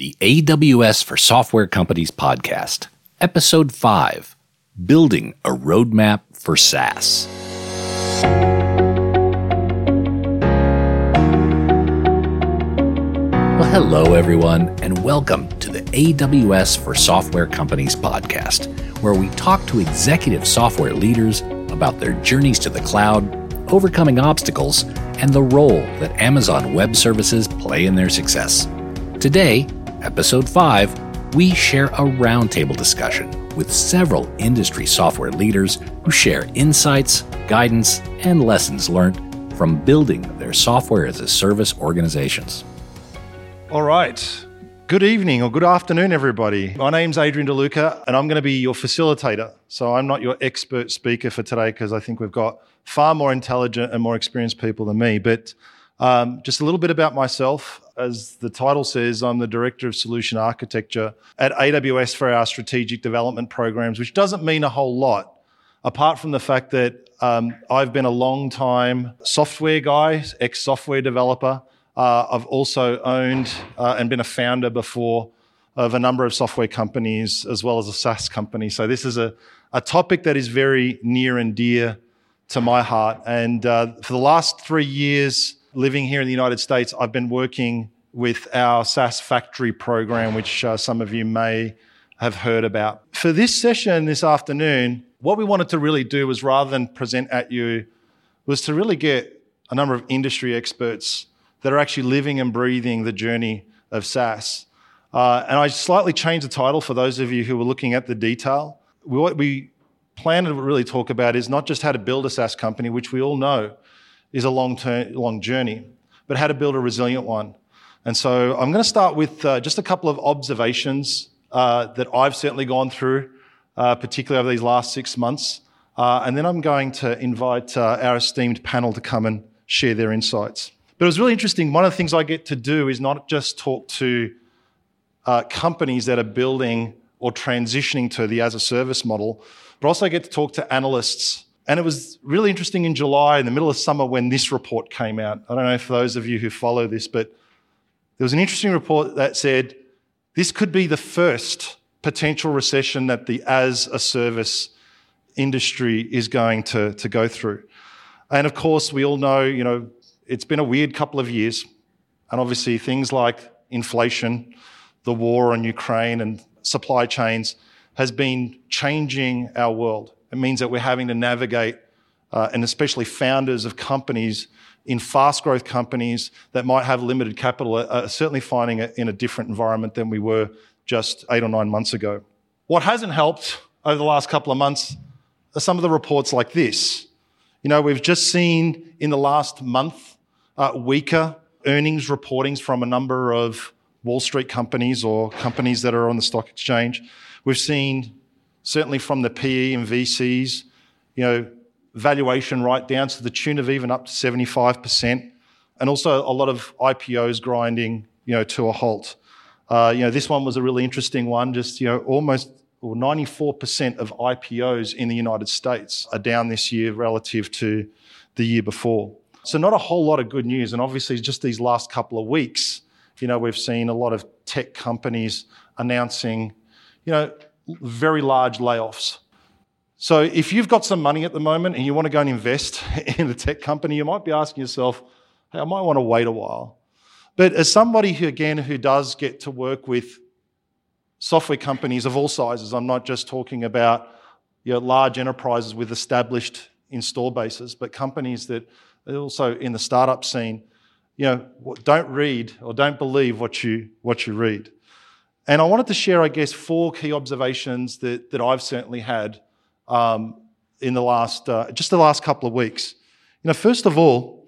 the AWS for Software Companies podcast, Episode 5 Building a Roadmap for SaaS. Well, hello, everyone, and welcome to the AWS for Software Companies podcast, where we talk to executive software leaders about their journeys to the cloud, overcoming obstacles, and the role that Amazon Web Services play in their success. Today, episode 5, we share a roundtable discussion with several industry software leaders who share insights, guidance, and lessons learned from building their software as a service organizations. All right. Good evening or good afternoon, everybody. My name's Adrian DeLuca, and I'm going to be your facilitator. So I'm not your expert speaker for today because I think we've got far more intelligent and more experienced people than me. But um, just a little bit about myself. As the title says, I'm the Director of Solution Architecture at AWS for our strategic development programs, which doesn't mean a whole lot, apart from the fact that um, I've been a long time software guy, ex software developer. Uh, I've also owned uh, and been a founder before of a number of software companies as well as a SaaS company. So this is a, a topic that is very near and dear to my heart. And uh, for the last three years living here in the United States, I've been working with our SaaS factory program, which uh, some of you may have heard about. For this session this afternoon, what we wanted to really do was rather than present at you, was to really get a number of industry experts that are actually living and breathing the journey of SaaS. Uh, and I slightly changed the title for those of you who were looking at the detail. What we plan to really talk about is not just how to build a SaaS company, which we all know is a long long journey, but how to build a resilient one. And so I'm going to start with uh, just a couple of observations uh, that I've certainly gone through, uh, particularly over these last six months. Uh, and then I'm going to invite uh, our esteemed panel to come and share their insights. But it was really interesting. One of the things I get to do is not just talk to uh, companies that are building or transitioning to the as a service model, but also get to talk to analysts. And it was really interesting in July, in the middle of summer, when this report came out. I don't know for those of you who follow this, but there was an interesting report that said this could be the first potential recession that the as a service industry is going to, to go through. And of course, we all know, you know, it's been a weird couple of years. And obviously, things like inflation, the war on Ukraine, and supply chains has been changing our world. It means that we're having to navigate, uh, and especially founders of companies in fast growth companies that might have limited capital are certainly finding it in a different environment than we were just eight or nine months ago. What hasn't helped over the last couple of months are some of the reports like this. You know, we've just seen in the last month uh, weaker earnings reportings from a number of Wall Street companies or companies that are on the stock exchange. We've seen certainly from the PE and VCs, you know, valuation write downs to the tune of even up to 75%, and also a lot of IPOs grinding, you know, to a halt. Uh, you know, this one was a really interesting one. Just you know, almost or 94% of IPOs in the United States are down this year relative to the year before. So, not a whole lot of good news. And obviously, just these last couple of weeks, you know, we've seen a lot of tech companies announcing, you know, very large layoffs. So, if you've got some money at the moment and you want to go and invest in a tech company, you might be asking yourself, hey, I might want to wait a while. But as somebody who, again, who does get to work with software companies of all sizes, I'm not just talking about you know, large enterprises with established install bases, but companies that are also in the startup scene, you know, don't read or don't believe what you, what you read. And I wanted to share, I guess, four key observations that, that I've certainly had um, in the last, uh, just the last couple of weeks. You know, first of all,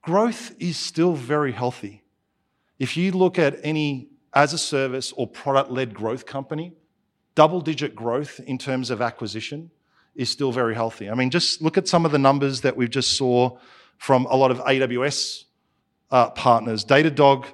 growth is still very healthy. If you look at any as a service or product led growth company, double digit growth in terms of acquisition is still very healthy. I mean, just look at some of the numbers that we've just saw from a lot of AWS uh, partners. Datadog,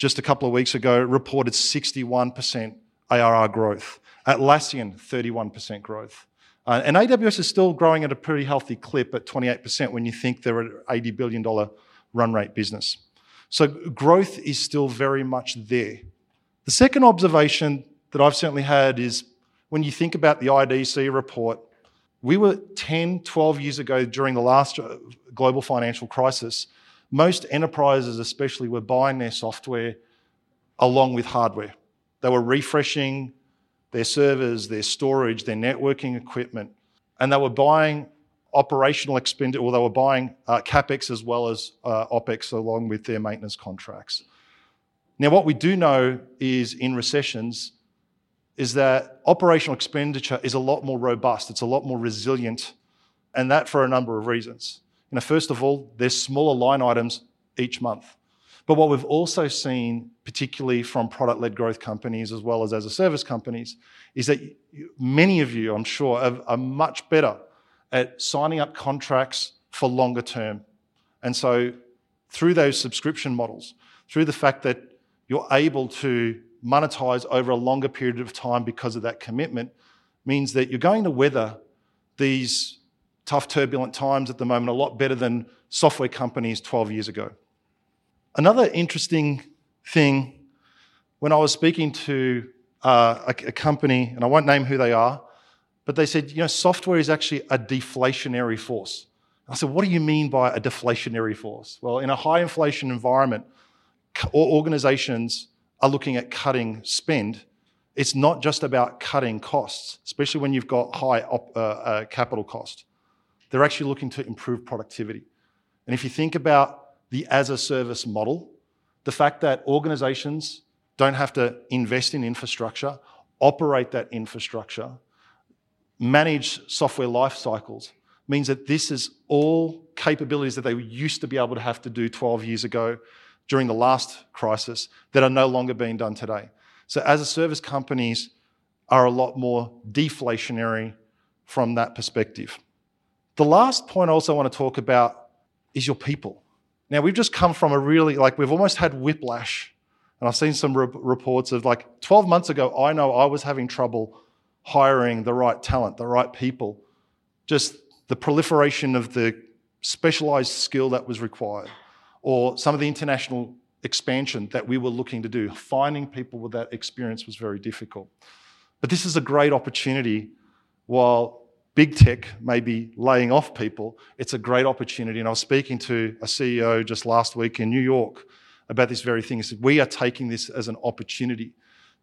just a couple of weeks ago, reported 61% ARR growth. Atlassian, 31% growth. Uh, and AWS is still growing at a pretty healthy clip at 28% when you think they're an $80 billion run rate business. So growth is still very much there. The second observation that I've certainly had is when you think about the IDC report, we were 10, 12 years ago during the last uh, global financial crisis, most enterprises, especially, were buying their software along with hardware. They were refreshing their servers, their storage, their networking equipment, and they were buying operational expenditure, or they were buying uh, capex as well as uh, opex along with their maintenance contracts. Now, what we do know is in recessions, is that operational expenditure is a lot more robust, it's a lot more resilient, and that for a number of reasons. You know, first of all, there's smaller line items each month. But what we've also seen, particularly from product led growth companies as well as as a service companies, is that many of you, I'm sure, are, are much better at signing up contracts for longer term. And so, through those subscription models, through the fact that you're able to monetize over a longer period of time because of that commitment means that you're going to weather these tough, turbulent times at the moment a lot better than software companies 12 years ago. Another interesting thing when I was speaking to uh, a, a company, and I won't name who they are, but they said, you know, software is actually a deflationary force. I said, what do you mean by a deflationary force? Well, in a high inflation environment, organizations are looking at cutting spend, it's not just about cutting costs, especially when you've got high op, uh, uh, capital cost. They're actually looking to improve productivity. And if you think about the as a service model, the fact that organizations don't have to invest in infrastructure, operate that infrastructure, manage software life cycles, means that this is all capabilities that they used to be able to have to do 12 years ago during the last crisis that are no longer being done today. So, as a service, companies are a lot more deflationary from that perspective. The last point I also want to talk about is your people. Now, we've just come from a really, like, we've almost had whiplash. And I've seen some re- reports of like 12 months ago, I know I was having trouble hiring the right talent, the right people. Just the proliferation of the specialized skill that was required or some of the international expansion that we were looking to do. Finding people with that experience was very difficult. But this is a great opportunity while big tech may be laying off people, it's a great opportunity. And I was speaking to a CEO just last week in New York about this very thing. He said, We are taking this as an opportunity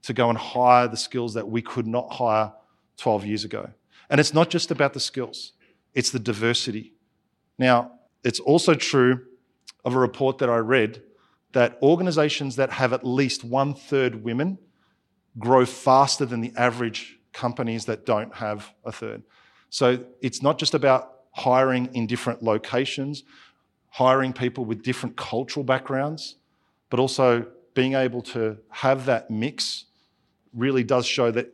to go and hire the skills that we could not hire 12 years ago. And it's not just about the skills, it's the diversity. Now, it's also true of a report that I read that organizations that have at least one third women grow faster than the average companies that don't have a third. So it's not just about hiring in different locations, hiring people with different cultural backgrounds, but also being able to have that mix really does show that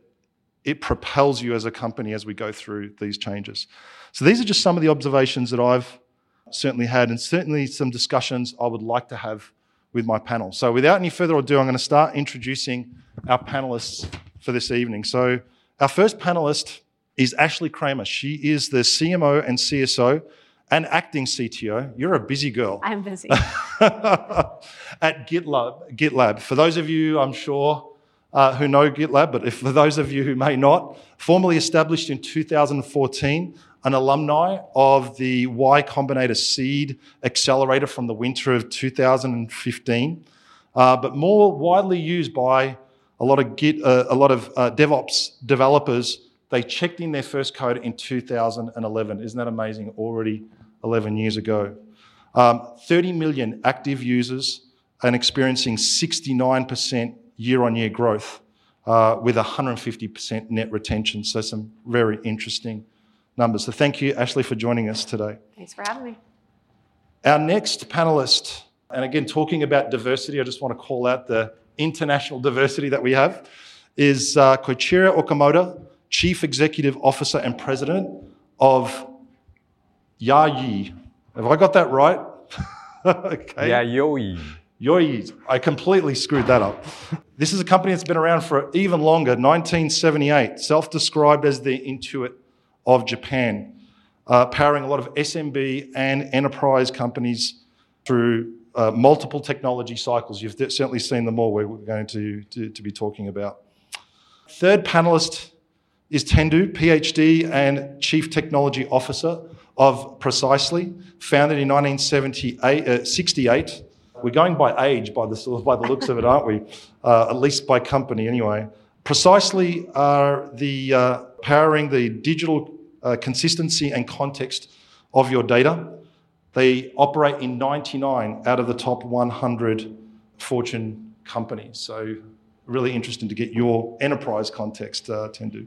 it propels you as a company as we go through these changes. So these are just some of the observations that I've certainly had, and certainly some discussions I would like to have with my panel. So, without any further ado, I'm going to start introducing our panelists for this evening. So, our first panelist is Ashley Kramer. She is the CMO and CSO and acting CTO. You're a busy girl. I'm busy. At GitLab. GitLab. For those of you, I'm sure, uh, who know GitLab, but if for those of you who may not, formally established in 2014 an alumni of the Y Combinator Seed Accelerator from the winter of 2015, uh, but more widely used by a lot of Git, uh, a lot of uh, DevOps developers. They checked in their first code in 2011. Isn't that amazing? Already 11 years ago. Um, 30 million active users and experiencing 69% year-on-year growth uh, with 150% net retention. So some very interesting numbers. So thank you, Ashley, for joining us today. Thanks for having me. Our next panelist, and again, talking about diversity, I just want to call out the international diversity that we have, is uh, Koichiro Okamoto, Chief Executive Officer and President of Yayi. Have I got that right? okay. Yoyi. I completely screwed that up. This is a company that's been around for even longer, 1978, self described as the Intuit of Japan, uh, powering a lot of SMB and enterprise companies through uh, multiple technology cycles. You've certainly seen them all, we're going to, to, to be talking about. Third panelist is Tendu, PhD and Chief Technology Officer of Precisely, founded in 1968. Uh, We're going by age, by the, by the looks of it, aren't we? Uh, at least by company, anyway. Precisely are the uh, powering the digital uh, consistency and context of your data. They operate in 99 out of the top 100 Fortune companies. So, really interesting to get your enterprise context, uh, Tendu.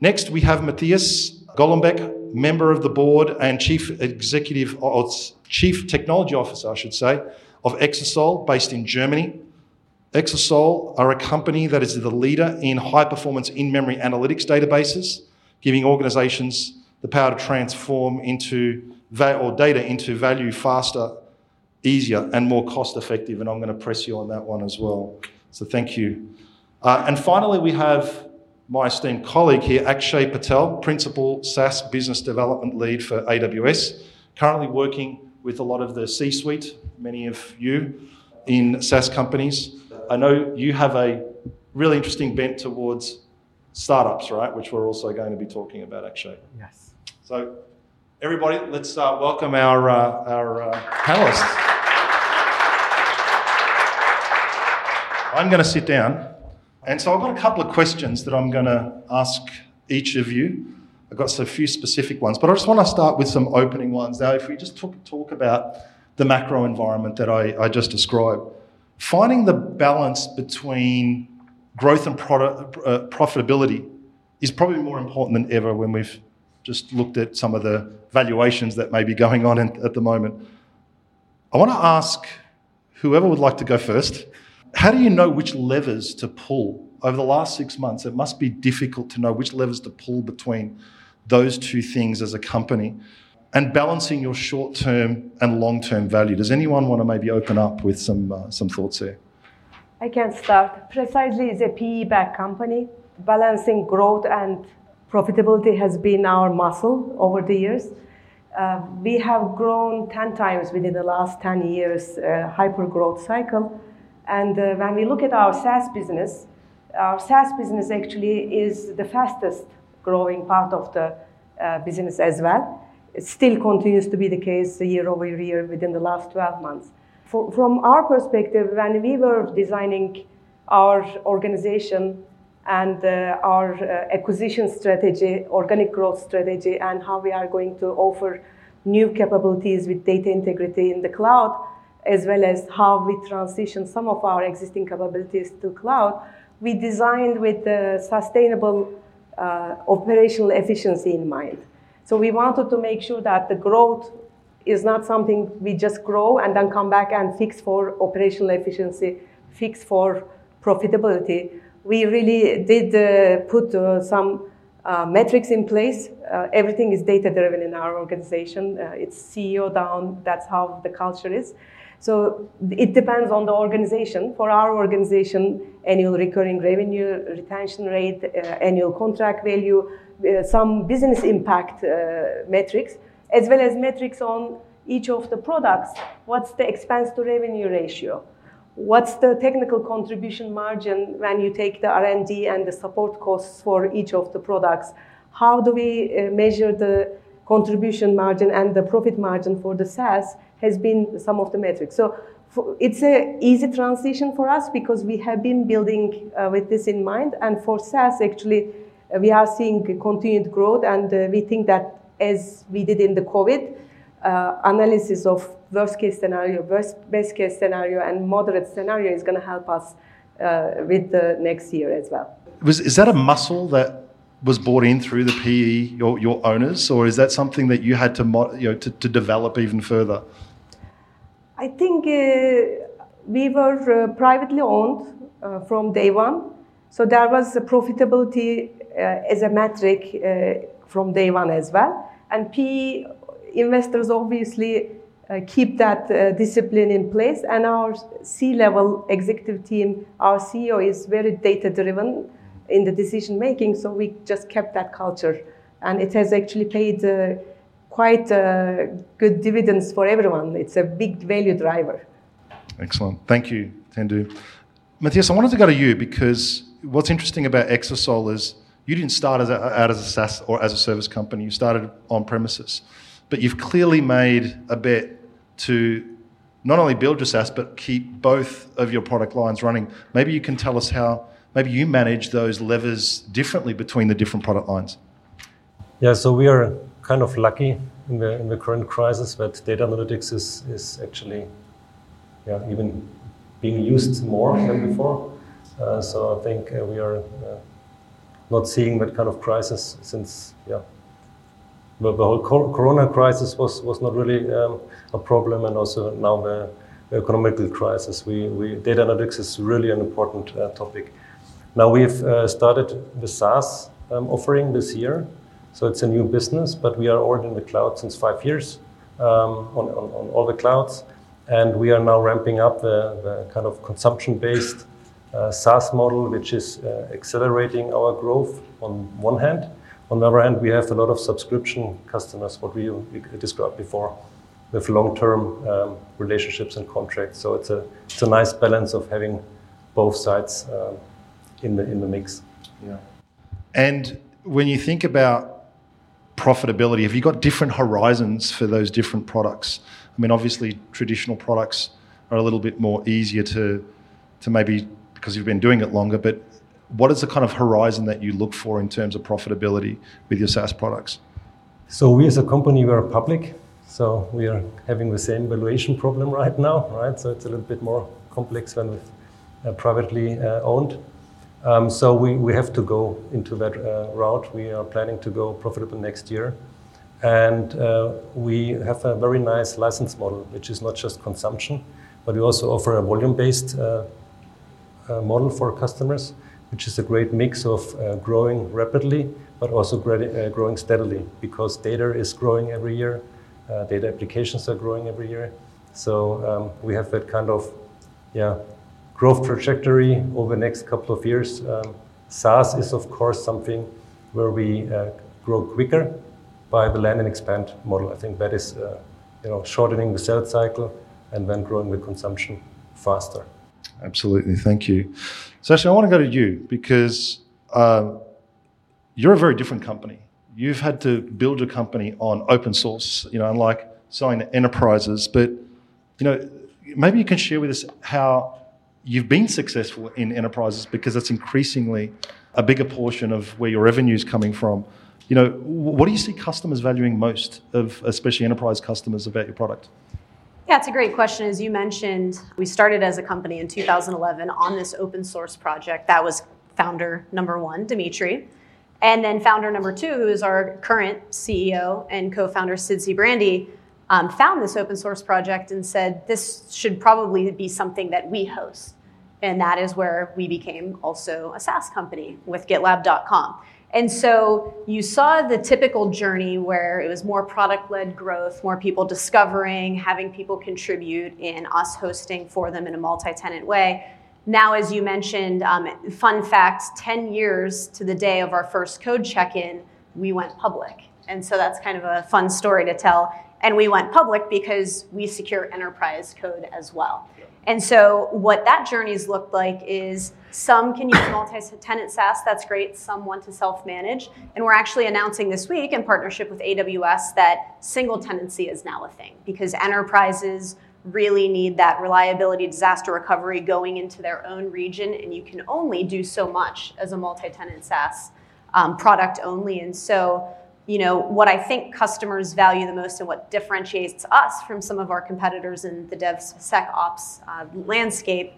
Next, we have Mathias Golombek, member of the board and chief executive, or chief technology officer, I should say, of Exasol, based in Germany. Exasol are a company that is the leader in high performance in memory analytics databases, giving organizations the power to transform into or data into value faster, easier, and more cost effective. And I'm going to press you on that one as well. So thank you. Uh, and finally, we have my esteemed colleague here, Akshay Patel, Principal SaaS Business Development Lead for AWS, currently working with a lot of the C suite, many of you in SaaS companies. I know you have a really interesting bent towards startups, right? Which we're also going to be talking about, Akshay. Yes. So, everybody, let's uh, welcome our, uh, our uh, panelists. I'm going to sit down. And so I've got a couple of questions that I'm going to ask each of you. I've got a few specific ones, but I just want to start with some opening ones. Now, if we just talk, talk about the macro environment that I, I just described, finding the balance between growth and product, uh, profitability is probably more important than ever when we've just looked at some of the valuations that may be going on in, at the moment. I want to ask whoever would like to go first how do you know which levers to pull? Over the last six months, it must be difficult to know which levers to pull between those two things as a company and balancing your short term and long term value. Does anyone want to maybe open up with some, uh, some thoughts there? I can start. Precisely is a PE backed company. Balancing growth and profitability has been our muscle over the years. Uh, we have grown 10 times within the last 10 years, uh, hyper growth cycle. And uh, when we look at our SaaS business, our SaaS business actually is the fastest growing part of the uh, business as well. It still continues to be the case year over year within the last 12 months. For, from our perspective, when we were designing our organization and uh, our uh, acquisition strategy, organic growth strategy, and how we are going to offer new capabilities with data integrity in the cloud, as well as how we transition some of our existing capabilities to cloud, we designed with the sustainable uh, operational efficiency in mind. So we wanted to make sure that the growth is not something we just grow and then come back and fix for operational efficiency, fix for profitability. We really did uh, put uh, some uh, metrics in place. Uh, everything is data driven in our organization. Uh, it's CEO down, that's how the culture is. So it depends on the organization. For our organization, annual recurring revenue, retention rate, uh, annual contract value, uh, some business impact uh, metrics, as well as metrics on each of the products. What's the expense to revenue ratio? What's the technical contribution margin when you take the R&D and the support costs for each of the products? How do we uh, measure the contribution margin and the profit margin for the SaaS? has been some of the metrics. So for, it's a easy transition for us because we have been building uh, with this in mind. And for SaaS, actually, uh, we are seeing continued growth, and uh, we think that as we did in the COVID, uh, analysis of worst case scenario, worst, best case scenario, and moderate scenario is going to help us uh, with the next year as well. Was, is that a muscle that was bought in through the PE, your, your owners, or is that something that you had to, you know, to, to develop even further? I think uh, we were uh, privately owned uh, from day one. So there was profitability as a metric from day one as well. And PE investors obviously uh, keep that uh, discipline in place. And our C level executive team, our CEO is very data driven in the decision making. So we just kept that culture. And it has actually paid quite uh, good dividends for everyone. It's a big value driver. Excellent. Thank you, Tendu. Mathias, I wanted to go to you because what's interesting about Exasol is you didn't start as a, out as a SaaS or as a service company. You started on premises, but you've clearly made a bet to not only build your SaaS but keep both of your product lines running. Maybe you can tell us how maybe you manage those levers differently between the different product lines. Yeah, so we are kind of lucky in the in the current crisis that data analytics is is actually yeah even being used more than before. Uh, so I think uh, we are uh, not seeing that kind of crisis since yeah the, the whole corona crisis was was not really um, a problem, and also now the, the economic crisis. We, we data analytics is really an important uh, topic. Now we've uh, started the SaaS um, offering this year, so it's a new business, but we are already in the cloud since five years um, on, on, on all the clouds. And we are now ramping up the, the kind of consumption-based uh, SaaS model, which is uh, accelerating our growth on one hand. On the other hand, we have a lot of subscription customers, what we described before, with long-term um, relationships and contracts. So it's a it's a nice balance of having both sides um, in the in the mix. Yeah. And when you think about profitability, have you got different horizons for those different products? I mean, obviously, traditional products are a little bit more easier to, to maybe because you've been doing it longer, but what is the kind of horizon that you look for in terms of profitability with your SaaS products? So we as a company, we are public, so we are having the same valuation problem right now, right? So it's a little bit more complex when with uh, privately uh, owned. Um, so we, we have to go into that uh, route. We are planning to go profitable next year. And uh, we have a very nice license model, which is not just consumption, but we also offer a volume-based uh, uh, model for customers, which is a great mix of uh, growing rapidly, but also uh, growing steadily, because data is growing every year, data applications are growing every year. So um, we have that kind of, yeah, growth trajectory over the next couple of years. Um, SaaS is, of course, something where we grow quicker by the land and expand model. I think that is, uh, you know, shortening the sales cycle and then growing the consumption faster. Absolutely, thank you. Ashley, I want to go to you because uh, you're a very different company. You've had to build your company on open source, you know, unlike selling to enterprises. But, you know, maybe you can share with us how you've been successful in enterprises because it's increasingly a bigger portion of where your revenue is coming from. You know, what do you see customers valuing most of, especially enterprise customers, about your product? Yeah, it's a great question. As you mentioned, we started as a company in 2011 on this open source project. That was founder number one, Dimitri. And then founder number two, who is our current CEO and co-founder, Sid Sijbrandij, um, found this open source project and said, this should probably be something that we host. And that is where we became also a SaaS company with GitLab.com. And so you saw the typical journey where it was more product led growth, more people discovering, having people contribute, in us hosting for them in a multi tenant way. Now, as you mentioned, um, fun fact 10 years to the day of our first code check in, we went public. And so that's kind of a fun story to tell. And we went public because we secure enterprise code as well. And so what that journey's looked like is some can use multi-tenant SaaS, that's great. Some want to self-manage. And we're actually announcing this week in partnership with AWS that single tenancy is now a thing because enterprises really need that reliability disaster recovery going into their own region and you can only do so much as a multi-tenant SaaS um, product only. And so you know, what I think customers value the most and what differentiates us from some of our competitors in the DevSecOps uh, landscape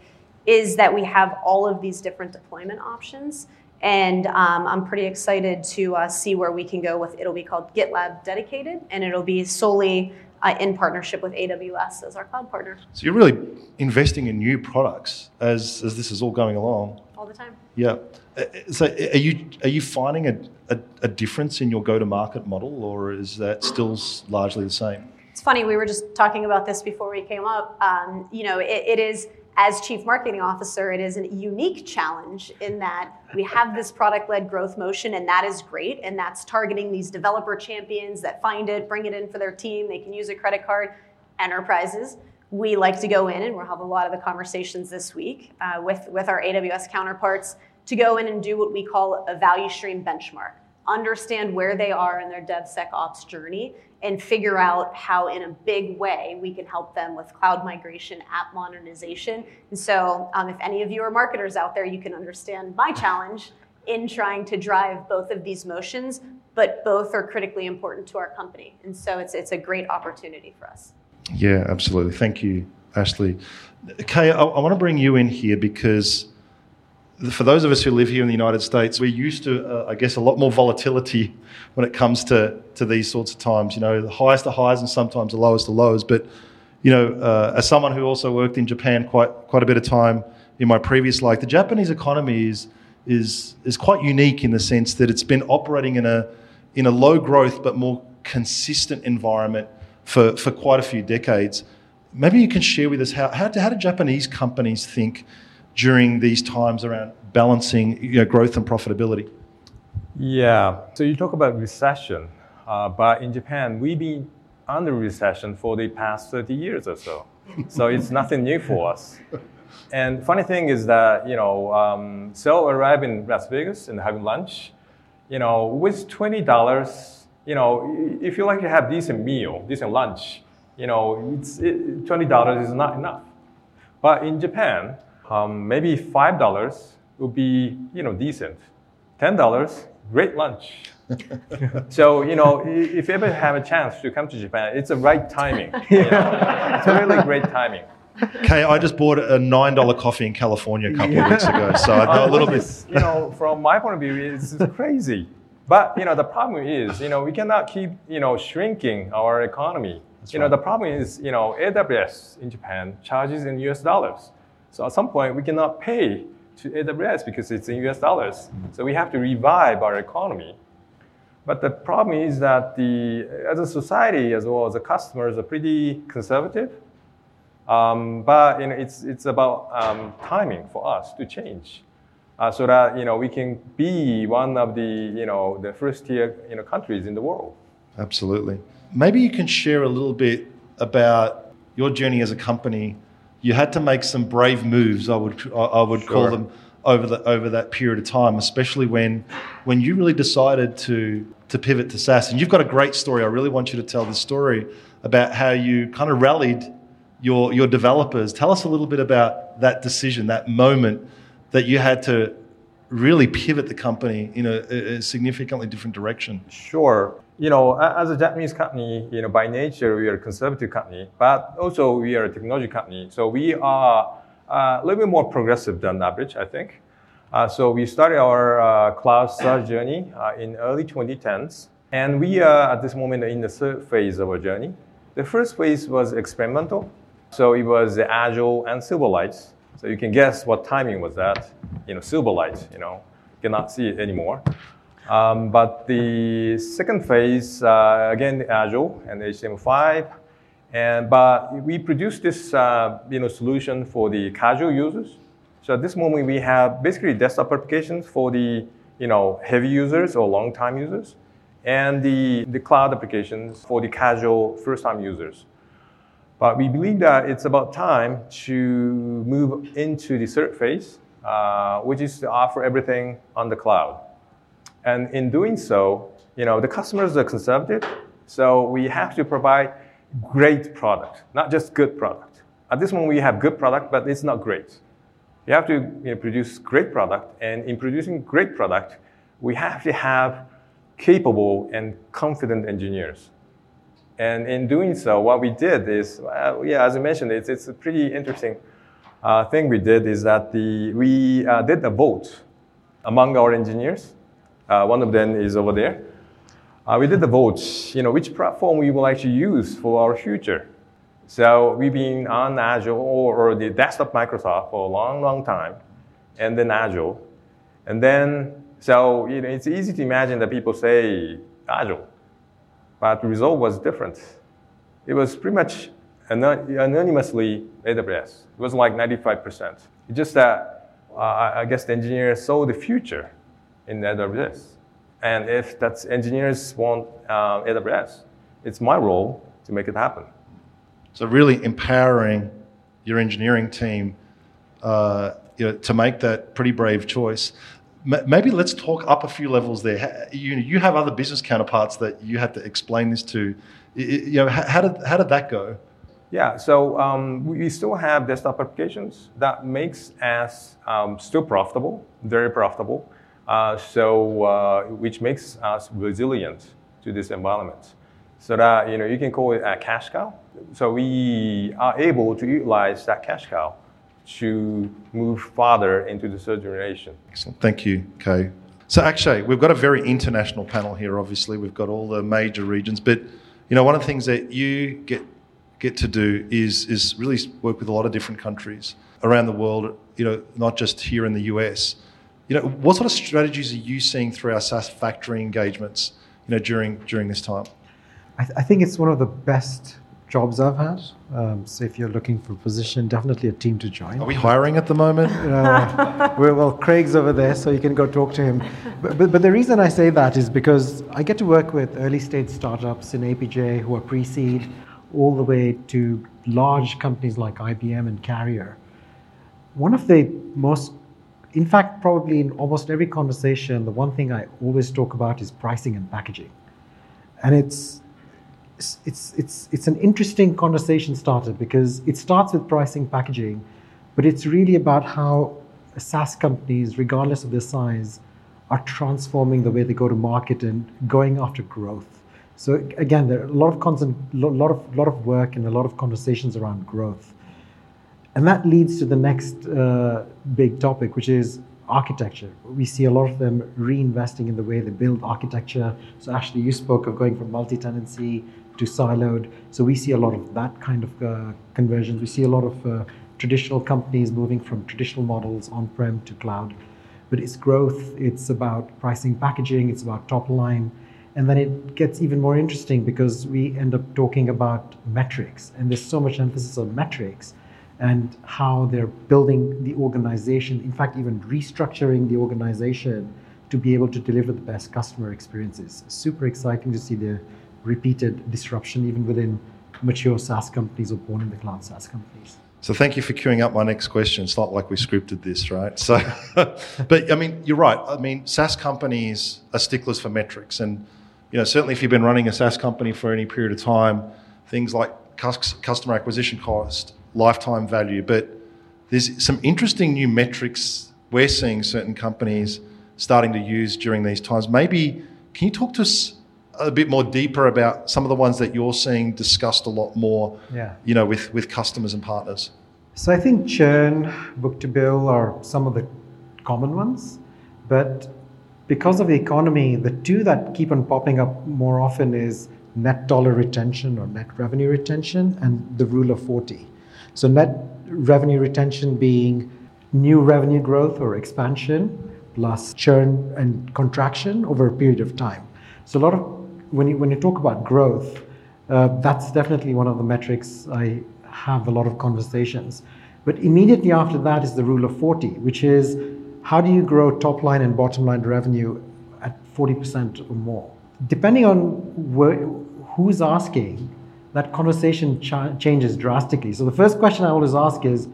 is that we have all of these different deployment options. And um, I'm pretty excited to uh, see where we can go with it'll be called GitLab Dedicated, and it'll be solely uh, in partnership with AWS as our cloud partner. So you're really investing in new products as, as this is all going along. All the time. Yeah. So are you are you finding a, a, a difference in your go to market model, or is that still largely the same? It's funny. We were just talking about this before we came up. Um, you know, it, it is as chief marketing officer, it is a unique challenge in that we have this product led growth motion, and that is great. And that's targeting these developer champions that find it, bring it in for their team, they can use a credit card, enterprises. we like to go in, and we'll have a lot of the conversations this week uh, with, with our AWS counterparts to go in and do what we call a value stream benchmark. Understand where they are in their DevSecOps journey and figure out how, in a big way, we can help them with cloud migration, app modernization. And so, um, if any of you are marketers out there, you can understand my challenge in trying to drive both of these motions, but both are critically important to our company. And so, it's, it's a great opportunity for us. Yeah, absolutely. Thank you, Ashley. Kay, I, I want to bring you in here because for those of us who live here in the United States, we're used to, uh, I guess, a lot more volatility when it comes to, to these sorts of times. You know, the highest of highs and sometimes the lowest of lows. But, you know, uh, as someone who also worked in Japan quite, quite a bit of time in my previous life, the Japanese economy is, is, is quite unique in the sense that it's been operating in a, in a low growth but more consistent environment for, for quite a few decades. Maybe you can share with us how, how, how do Japanese companies think during these times around balancing you know, growth and profitability? Yeah, so you talk about recession, uh, but in Japan, we've been under recession for the past 30 years or so. so it's nothing new for us. And funny thing is that, you know, um, so arrive in Las Vegas and having lunch, you know, with $20, you know, if you like to have decent meal, decent lunch, you know, it's, it, $20 is not enough. But in Japan, um, maybe five dollars would be you know decent. Ten dollars, great lunch. so you know, if you ever have a chance to come to Japan, it's the right timing. You know? it's a really great timing. Okay, I just bought a nine dollar coffee in California a couple of weeks ago, so I know a little bit. You know, from my point of view, it's crazy. But you know, the problem is, you know, we cannot keep you know shrinking our economy. That's you right. know, the problem is, you know, AWS in Japan charges in U.S. dollars. So at some point, we cannot pay to AWS because it's in US dollars. So we have to revive our economy. But the problem is that the, as a society, as well as the customers, are pretty conservative. Um, but you know, it's, it's about um, timing for us to change. Uh, so that you know, we can be one of the, you know, the first tier you know, countries in the world. Absolutely. Maybe you can share a little bit about your journey as a company you had to make some brave moves. I would I would sure. call them over the over that period of time, especially when when you really decided to to pivot to SaaS. And you've got a great story. I really want you to tell the story about how you kind of rallied your your developers. Tell us a little bit about that decision, that moment that you had to really pivot the company in a, a significantly different direction. Sure you know, as a Japanese company, you know, by nature we are a conservative company, but also we are a technology company. So we are uh, a little bit more progressive than average, I think. Uh, so we started our uh, cloud journey uh, in early 2010s, and we are at this moment in the third phase of our journey. The first phase was experimental, so it was Azure and Silverlight. So you can guess what timing was that. You know, Silverlight. You know, cannot see it anymore. Um, but the second phase, uh, again, Azure and HTML5. And, but we produced this uh, you know, solution for the casual users. So at this moment, we have basically desktop applications for the you know, heavy users or long-time users, and the, the cloud applications for the casual first-time users. But we believe that it's about time to move into the third phase, uh, which is to offer everything on the cloud. And in doing so, you know, the customers are conservative, so we have to provide great product, not just good product. At this moment, we have good product, but it's not great. You have to you know, produce great product, and in producing great product, we have to have capable and confident engineers. And in doing so, what we did is, uh, yeah, as I mentioned, it's, it's a pretty interesting uh, thing we did is that the, we uh, did a vote among our engineers uh, one of them is over there. Uh, we did the votes, you know, which platform we will actually use for our future. So we've been on Azure or, or the desktop Microsoft for a long, long time, and then Azure. And then, so you know, it's easy to imagine that people say Azure, but the result was different. It was pretty much anonymously AWS. It was like 95%. It's just that uh, I guess the engineers saw the future in AWS. And if that's engineers want uh, AWS, it's my role to make it happen. So really empowering your engineering team uh, you know, to make that pretty brave choice. M- maybe let's talk up a few levels there. You, you have other business counterparts that you had to explain this to. You know, how did, how did that go? Yeah, so um, we still have desktop applications that makes us um, still profitable, very profitable. Uh, so uh, which makes us resilient to this environment. So that you know you can call it a cash cow. So we are able to utilize that cash cow to move farther into the third generation. Excellent. Thank you, Kay. So, Akshay, we've got a very international panel here. Obviously, we've got all the major regions, but you know, one of the things that you get get to do is is really work with a lot of different countries around the world. You know, not just here in the US. You know, what sort of strategies are you seeing through our SaaS factory engagements? You know, during during this time. I, th- I think it's one of the best jobs I've had. Um, so if you're looking for a position, definitely a team to join. Are we hiring at the moment? Uh, well, well, Craig's over there, so you can go talk to him. But, but, but the reason I say that is because I get to work with early stage startups in APJ who are pre seed, all the way to large companies like IBM and Carrier. One of the most, in fact, probably in almost every conversation, the one thing I always talk about is pricing and packaging. And it's, it's, it's, it's, it's an interesting conversation starter because it starts with pricing, packaging, but it's really about how SaaS companies, regardless of their size, are transforming the way they go to market and going after growth. So again, there are a lot of constant, lot of lot of work and a lot of conversations around growth, and that leads to the next uh, big topic, which is architecture. We see a lot of them reinvesting in the way they build architecture. So Ashley, you spoke of going from multi-tenancy to siloed. So we see a lot of that kind of uh, conversions. We see a lot of uh, traditional companies moving from traditional models on-prem to cloud. But it's growth. It's about pricing, packaging. It's about top line. And then it gets even more interesting because we end up talking about metrics, and there's so much emphasis on metrics and how they're building the organization, in fact, even restructuring the organization to be able to deliver the best customer experiences. Super exciting to see the repeated disruption even within mature SaaS companies or born in the cloud SaaS companies. So thank you for queuing up my next question. It's not like we scripted this, right? So, but I mean, you're right. I mean, SaaS companies are sticklers for metrics, and you know, certainly if you've been running a SaaS company for any period of time, things like customer acquisition cost, lifetime value. But there's some interesting new metrics we're seeing certain companies starting to use during these times. Maybe can you talk to us a bit more deeper about some of the ones that you're seeing discussed a lot more? Yeah. You know, with with customers and partners. So I think churn, book to bill are some of the common ones, but because of the economy, the two that keep on popping up more often is net dollar retention or net revenue retention and the rule of 40. So net revenue retention being new revenue growth or expansion plus churn and contraction over a period of time. So a lot of when you when you talk about growth, uh, that's definitely one of the metrics I have a lot of conversations. But immediately after that is the rule of 40, which is how do you grow top line and bottom line revenue at 40% or more? Depending on where, who's asking, that conversation ch- changes drastically. So the first question I always ask is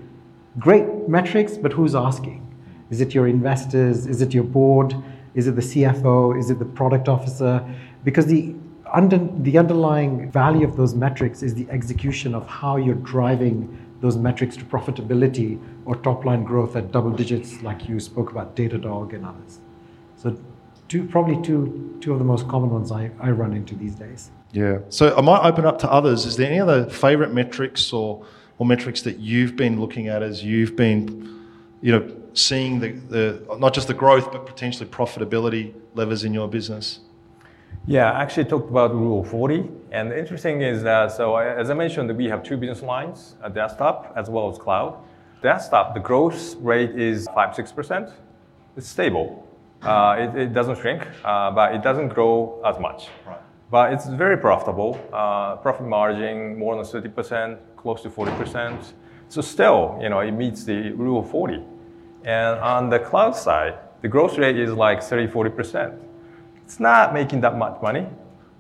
great metrics, but who's asking? Is it your investors? Is it your board? Is it the CFO? Is it the product officer? Because the under, the underlying value of those metrics is the execution of how you're driving those metrics to profitability or top line growth at double digits, like you spoke about Datadog and others. So, two, probably two, two of the most common ones I, I run into these days. Yeah. So I might open up to others. Is there any other favorite metrics or, or metrics that you've been looking at as you've been, you know, seeing the, the not just the growth but potentially profitability levers in your business? Yeah, I actually talked about Rule 40. And the interesting is that, so I- as I mentioned, we have two business lines, a desktop as well as cloud. Desktop, the growth rate is 5 6%. It's stable. Uh, it, it doesn't shrink, uh, but it doesn't grow as much. Right. But it's very profitable. Uh, profit margin more than 30%, close to 40%. So still, you know, it meets the rule of 40. And on the cloud side, the growth rate is like 30, 40%. It's not making that much money,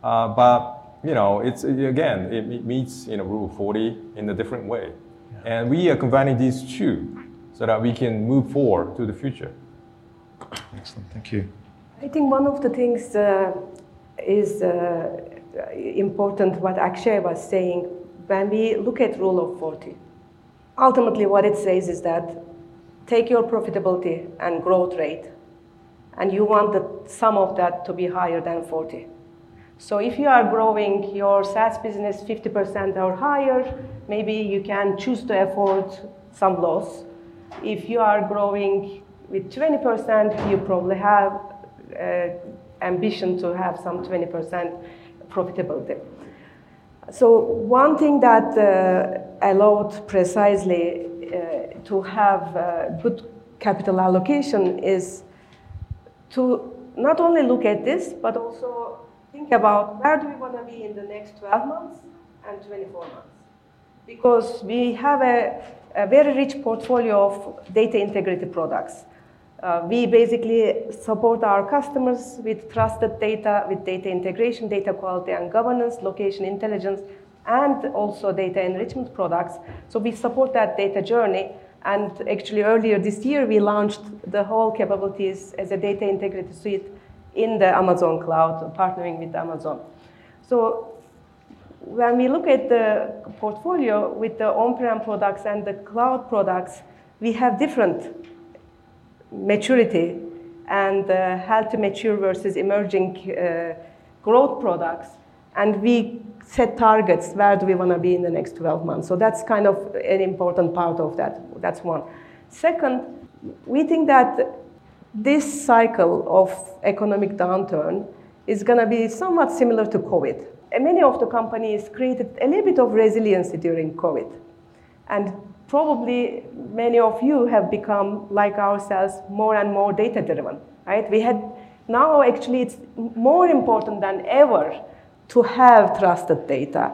uh, but you know, it's again, it meets you know rule 40 in a different way, yeah. and we are combining these two so that we can move forward to the future. Excellent, thank you. I think one of the things uh, is uh, important what Akshay was saying when we look at rule of 40. Ultimately, what it says is that take your profitability and growth rate, and you want the sum of that to be higher than 40. So if you are growing your SaaS business 50% or higher, maybe you can choose to afford some loss. If you are growing with 20%, you probably have uh, ambition to have some 20% profitability. So one thing that uh, allowed precisely uh, to have uh, good capital allocation is to not only look at this, but also think about where do we want to be in the next 12 months and 24 months. Because we have a, a very rich portfolio of data integrity products. Uh, we basically support our customers with trusted data, with data integration, data quality and governance, location intelligence, and also data enrichment products. So we support that data journey. And actually, earlier this year, we launched the whole capabilities as a data integrity suite in the Amazon cloud, partnering with Amazon. So when we look at the portfolio with the on-prem products and the cloud products, we have different maturity and uh, how to mature versus emerging uh, growth products. And we set targets, where do we want to be in the next 12 months? So that's kind of an important part of that. That's one. Second, we think that this cycle of economic downturn is going to be somewhat similar to COVID. And many of the companies created a little bit of resiliency during COVID. And probably many of you have become, like ourselves, more and more data driven, right? We had now actually it's more important than ever to have trusted data,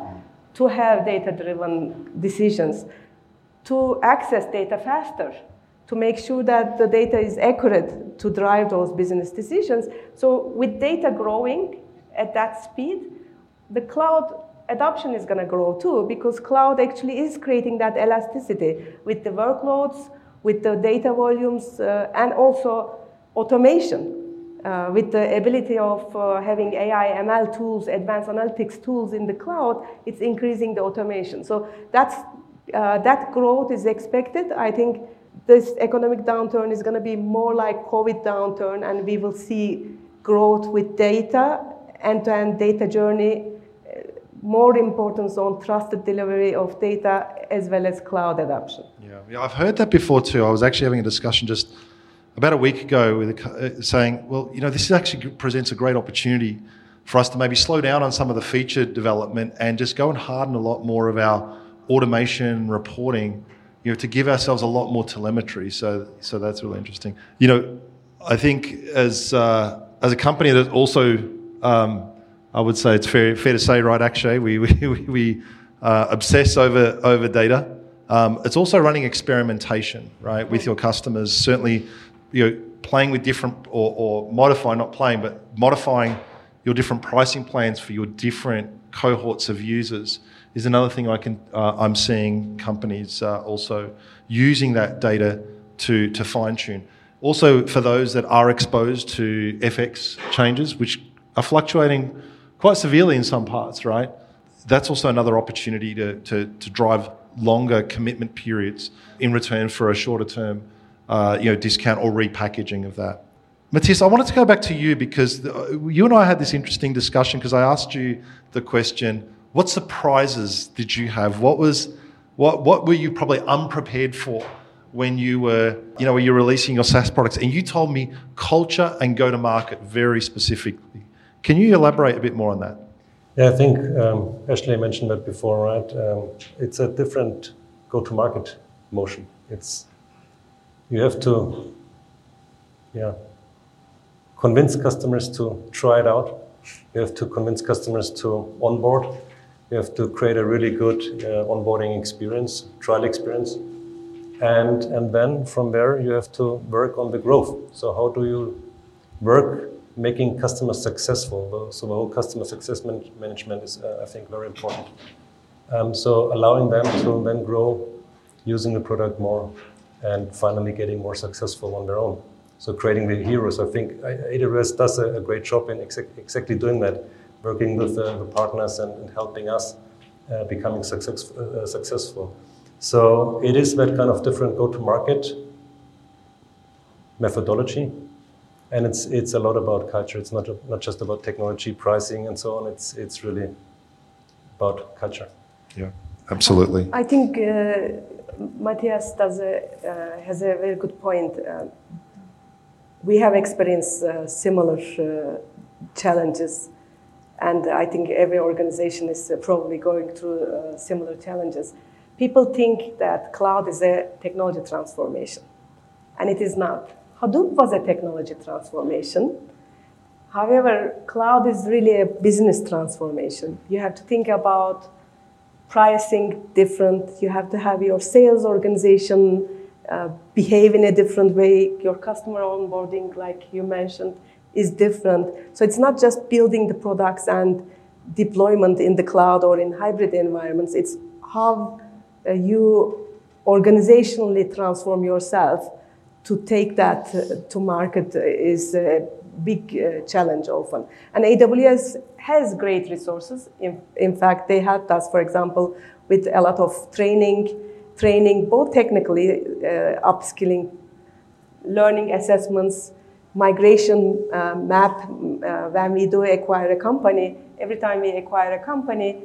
to have data driven decisions, to access data faster, to make sure that the data is accurate to drive those business decisions. So, with data growing at that speed, the cloud adoption is going to grow too because cloud actually is creating that elasticity with the workloads, with the data volumes, uh, and also automation. Uh, with the ability of uh, having AI, ML tools, advanced analytics tools in the cloud, it's increasing the automation. So that's, uh, that growth is expected. I think this economic downturn is going to be more like COVID downturn, and we will see growth with data, end-to-end data journey, more importance on trusted delivery of data as well as cloud adoption. Yeah, yeah I've heard that before too. I was actually having a discussion just about a week ago with a, uh, saying, well, you know, this actually presents a great opportunity for us to maybe slow down on some of the feature development and just go and harden a lot more of our automation reporting, you know, to give ourselves a lot more telemetry. So, so that's really interesting. You know, I think as uh, as a company that also um, I would say it's fair, fair to say, right, Akshay, we, we, we uh, obsess over, over data. Um, it's also running experimentation, right, with your customers. Certainly, you know, playing with different, or, or modifying, not playing, but modifying your different pricing plans for your different cohorts of users is another thing I can, uh, I'm seeing companies uh, also using that data to, to fine tune. Also, for those that are exposed to FX changes, which are fluctuating quite severely in some parts, right? That's also another opportunity to, to, to drive longer commitment periods in return for a shorter term uh, you know, discount or repackaging of that. Mathias, I wanted to go back to you because the, you and I had this interesting discussion because I asked you the question, what surprises did you have? What was what what were you probably unprepared for when you were, you know, when you're releasing your SaaS products? And you told me culture and go to market very specifically. Can you elaborate a bit more on that? Yeah, I think um, Ashley mentioned that before, right? Um, it's a different go-to-market motion. It's you have to, yeah, convince customers to try it out. You have to convince customers to onboard. You have to create a really good uh, onboarding experience, trial experience, and and then from there you have to work on the growth. So how do you work making customers successful. So the whole customer success man- management is, uh, I think, very important. Um, so allowing them to then grow using the product more and finally getting more successful on their own. So creating the heroes, I think AWS does a, a great job in exa- exactly doing that, working with uh, the partners and, and helping us uh, becoming success, uh, successful. So it is that kind of different go-to-market methodology, and it's it's a lot about culture. It's not not just about technology, pricing, and so on. It's it's really about culture. Yeah, absolutely. I think uh, Mathias does a, uh, has a very good point. Uh, we have experienced uh, similar uh, challenges, and I think every organization is uh, probably going through similar challenges. People think that cloud is a technology transformation, and it is not. Hadoop was a technology transformation. However, cloud is really a business transformation. You have to think about pricing different. You have to have your sales organization uh, behave in a different way. Your customer onboarding, like you mentioned, is different. So it's not just building the products and deployment in the cloud or in hybrid environments. It's how uh, you organizationally transform yourself to take that uh, to market is a big uh, challenge often. And AWS has great resources. In, in fact, they helped us, for example, with a lot of training, training both technically, uh, upskilling, learning assessments, migration uh, map. Uh, when we do acquire a company, every time we acquire a company,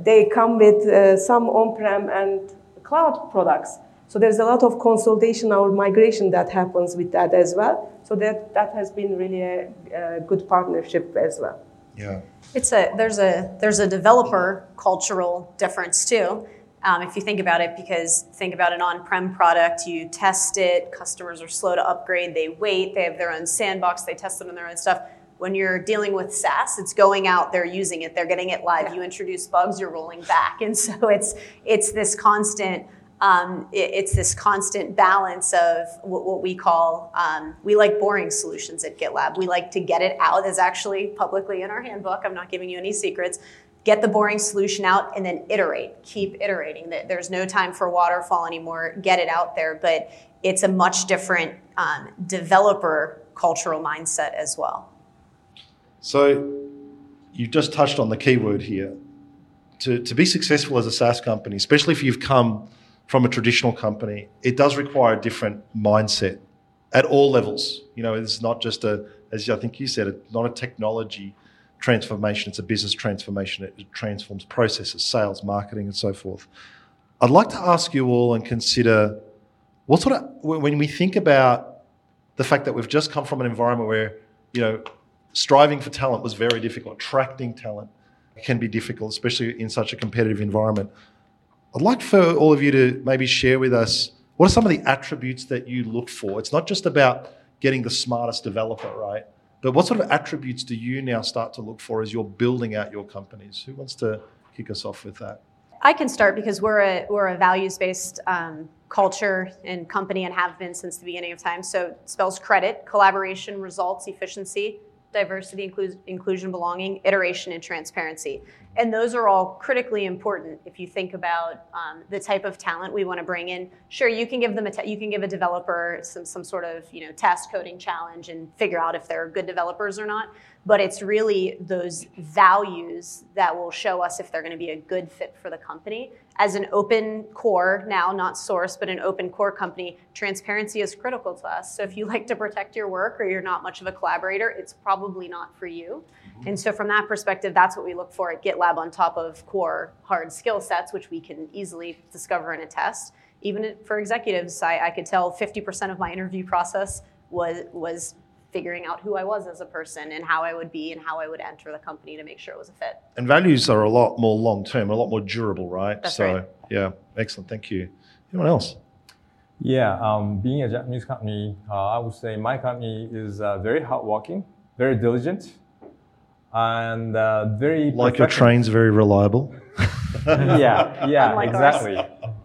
they come with uh, some on-prem and cloud products. So there's a lot of consolidation or migration that happens with that as well. So that, that has been really a, a good partnership as well. Yeah. It's a there's a there's a developer cultural difference too. Um, if you think about it, because think about an on-prem product, you test it, customers are slow to upgrade, they wait, they have their own sandbox, they test it on their own stuff. When you're dealing with SaaS, it's going out, they're using it, they're getting it live. You introduce bugs, you're rolling back, and so it's it's this constant um, it, it's this constant balance of what, what we call um, we like boring solutions at GitLab. We like to get it out. There's actually publicly in our handbook. I'm not giving you any secrets. Get the boring solution out and then iterate. Keep iterating. There's no time for waterfall anymore. Get it out there. But it's a much different um, developer cultural mindset as well. So you just touched on the key word here. To, to be successful as a SaaS company, especially if you've come from a traditional company, it does require a different mindset at all levels. You know, it's not just a, as I think you said, it's not a technology transformation, it's a business transformation. It transforms processes, sales, marketing, and so forth. I'd like to ask you all and consider what sort of, when we think about the fact that we've just come from an environment where, you know, striving for talent was very difficult, attracting talent can be difficult, especially in such a competitive environment. I'd like for all of you to maybe share with us what are some of the attributes that you look for. It's not just about getting the smartest developer, right? But what sort of attributes do you now start to look for as you're building out your companies? Who wants to kick us off with that? I can start because we're a, we're a values based um, culture and company and have been since the beginning of time. So it spells credit, collaboration, results, efficiency, diversity, inclu- inclusion, belonging, iteration, and transparency. And those are all critically important if you think about um, the type of talent we want to bring in. Sure, you can give them a te- you can give a developer some some sort of you know task coding challenge and figure out if they're good developers or not. But it's really those values that will show us if they're going to be a good fit for the company. As an open core now, not source, but an open core company, transparency is critical to us. So if you like to protect your work or you're not much of a collaborator, it's probably not for you. Mm-hmm. And so, from that perspective, that's what we look for at GitLab on top of core hard skill sets, which we can easily discover in a test. Even for executives, I, I could tell 50% of my interview process was, was figuring out who I was as a person and how I would be and how I would enter the company to make sure it was a fit. And values are a lot more long term, a lot more durable, right? That's so, right. yeah, excellent. Thank you. Anyone else? Yeah, um, being a Japanese company, uh, I would say my company is uh, very hardworking, very diligent, and uh, very Like your professional. train's very reliable. yeah, yeah, Unlike exactly.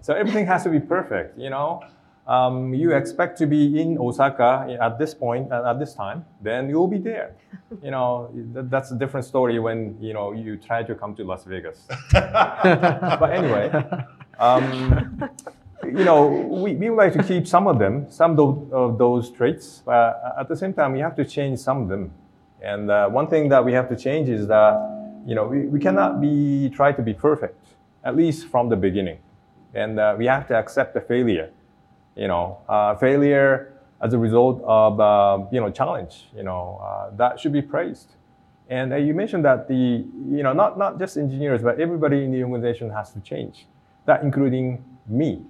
So everything has to be perfect, you know. Um, you expect to be in Osaka at this point at this time, then you'll be there. you know, that's a different story when you know you try to come to Las Vegas. but anyway, um, you know, we, we would like to keep some of them, some of those traits, but at the same time, we have to change some of them. And uh, one thing that we have to change is that, you know, we, we cannot be try to be perfect, at least from the beginning. And uh, we have to accept the failure you know, uh, failure as a result of, uh, you know, challenge, you know, uh, that should be praised. And uh, you mentioned that the, you know, not, not just engineers, but everybody in the organization has to change, that including me.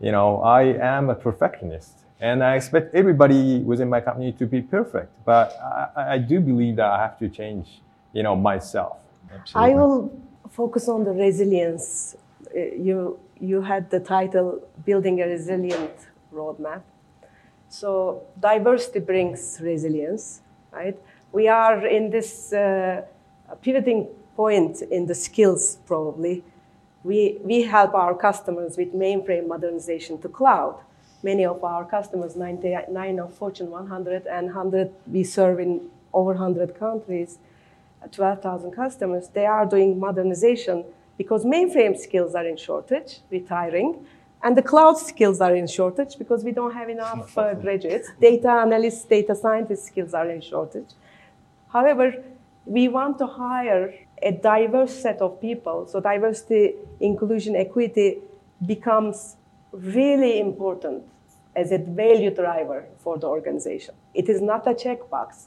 You know, I am a perfectionist and I expect everybody within my company to be perfect, but I, I do believe that I have to change, you know, myself. Absolutely. I will focus on the resilience. Uh, you you had the title Building a Resilient Roadmap. So diversity brings resilience, right? We are in this uh, pivoting point in the skills, probably. We, we help our customers with mainframe modernization to cloud. Many of our customers, 99 of Fortune 100 and 100 we serve in over 100 countries, 12,000 customers, they are doing modernization because mainframe skills are in shortage, retiring, and the cloud skills are in shortage because we don't have enough uh, graduates. Data analysts, data scientist skills are in shortage. However, we want to hire a diverse set of people. So diversity, inclusion, equity becomes really important as a value driver for the organization. It is not a checkbox.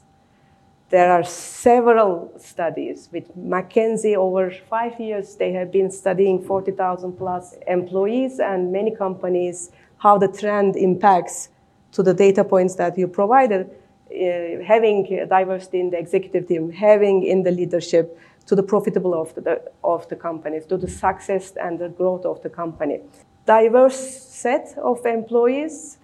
There are several studies with McKinsey over five years. They have been studying 40,000 plus employees and many companies, how the trend impacts to the data points that you provided, uh, having diversity in the executive team, having in the leadership, to the profitable of the, of the companies, to the success and the growth of the company. Diverse set of employees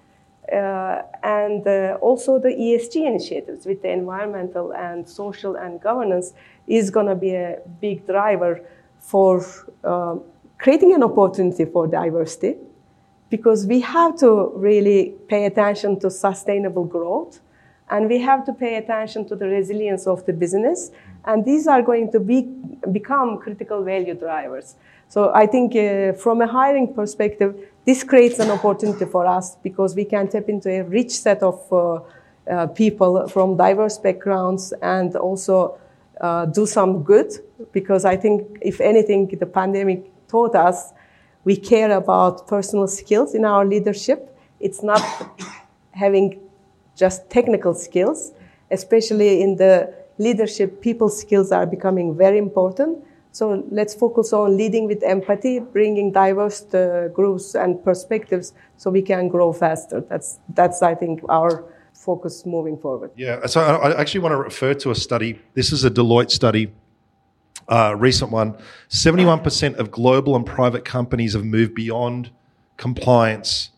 uh, and uh, also the ESG initiatives with the environmental and social and governance is going to be a big driver for uh, creating an opportunity for diversity because we have to really pay attention to sustainable growth and we have to pay attention to the resilience of the business. And these are going to be, become critical value drivers. So i think uh, from a hiring perspective this creates an opportunity for us because we can tap into a rich set of uh, uh, people from diverse backgrounds and also uh, do some good because I think, if anything, the pandemic taught us we care about personal skills in our leadership. It's not having just technical skills, especially in the leadership, people skills are becoming very important. So let's focus on leading with empathy, bringing diverse uh, groups and perspectives so we can grow faster. That's, that's I think, our focus moving forward. Yeah, so I actually want to refer to a study. This is a Deloitte study, uh, recent one. 71% of global and private companies have moved beyond compliance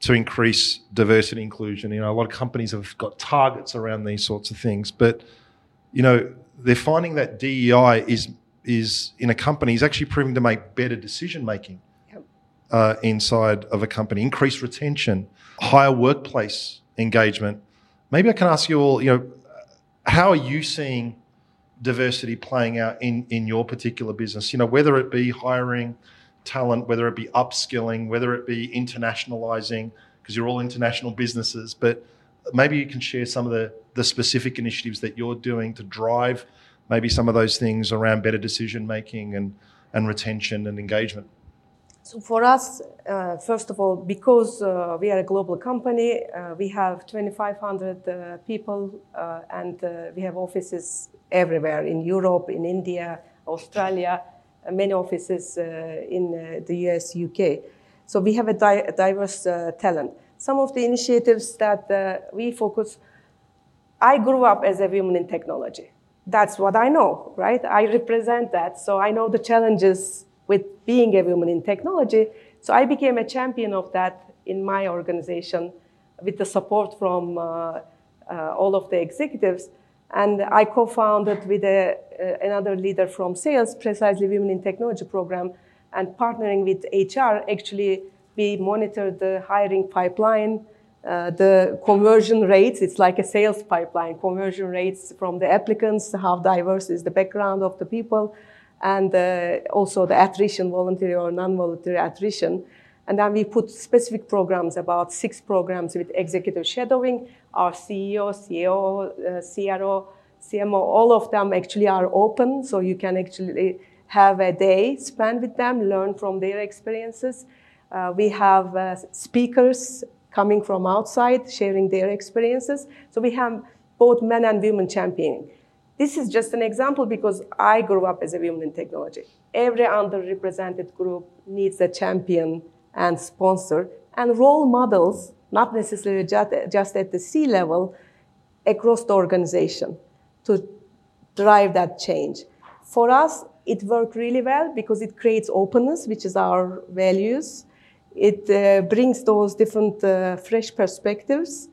to increase diversity and inclusion. You know, a lot of companies have got targets around these sorts of things, but you know, they're finding that DEI is is in a company is actually proving to make better decision making yep. uh, inside of a company, increased retention, higher workplace engagement. Maybe I can ask you all, you know, how are you seeing diversity playing out in in your particular business? You know, whether it be hiring talent, whether it be upskilling, whether it be internationalizing, because you're all international businesses, but maybe you can share some of the the specific initiatives that you're doing to drive maybe some of those things around better decision making and, and retention and engagement? So for us, uh, first of all, because uh, we are a global company, uh, we have 2,500 uh, people, uh, and uh, we have offices everywhere in Europe, in India, Australia, many offices in the US, UK. So we have a, di- a diverse talent. Some of the initiatives that we focus. I grew up as a woman in technology that's what I know, right? I represent that. So I know the challenges with being a woman in technology. So I became a champion of that in my organization with the support from uh, uh, all of the executives. And I co founded with a, uh, another leader from sales, precisely Women in Technology program, and partnering with HR, actually We monitor the hiring pipeline, uh, the conversion rates. It's like a sales pipeline. Conversion rates from the applicants, how diverse is the background of the people, and uh, also the attrition, voluntary or non-voluntary attrition. And then we put specific programs, about six programs with executive shadowing. Our CEO, CEO, uh, CRO, CMO, all of them actually are open, so you can actually have a day spent with them, learn from their experiences. Uh, we have uh, speakers coming from outside, sharing their experiences. So we have both men and women championing. This is just an example because I grew up as a woman in technology. Every underrepresented group needs a champion and sponsor and role models, not necessarily just at the C level, across the organization to drive that change. For us, it worked really well because it creates openness, which is our values. It uh, brings those different uh, fresh perspectives,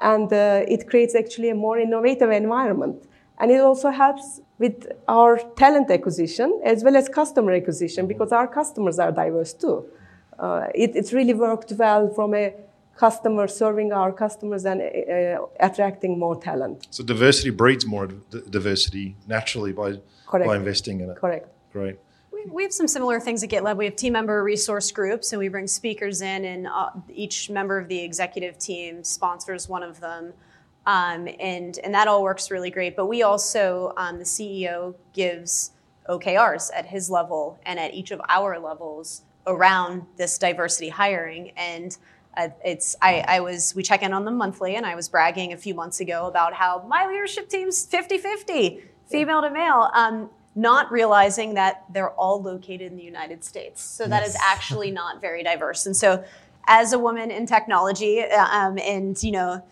and uh, it creates actually a more innovative environment. And it also helps with our talent acquisition as well as customer acquisition because our customers are diverse too. Uh, it, it's really worked well from a customer serving our customers and uh, attracting more talent. So diversity breeds more diversity naturally by Correct. by investing in it. Correct. Great. We have some similar things at GitLab. We have team member resource groups, and we bring speakers in, and uh, each member of the executive team sponsors one of them. Um, and, and that all works really great. But we also, um, the CEO gives OKRs at his level and at each of our levels around this diversity hiring. And uh, it's I, I was we check in on them monthly, and I was bragging a few months ago about how my leadership team's 50-50, female to male. Um, not realizing that they're all located in the United States. So that yes. is actually not very diverse. And so, as a woman in technology, uh, um, and you know,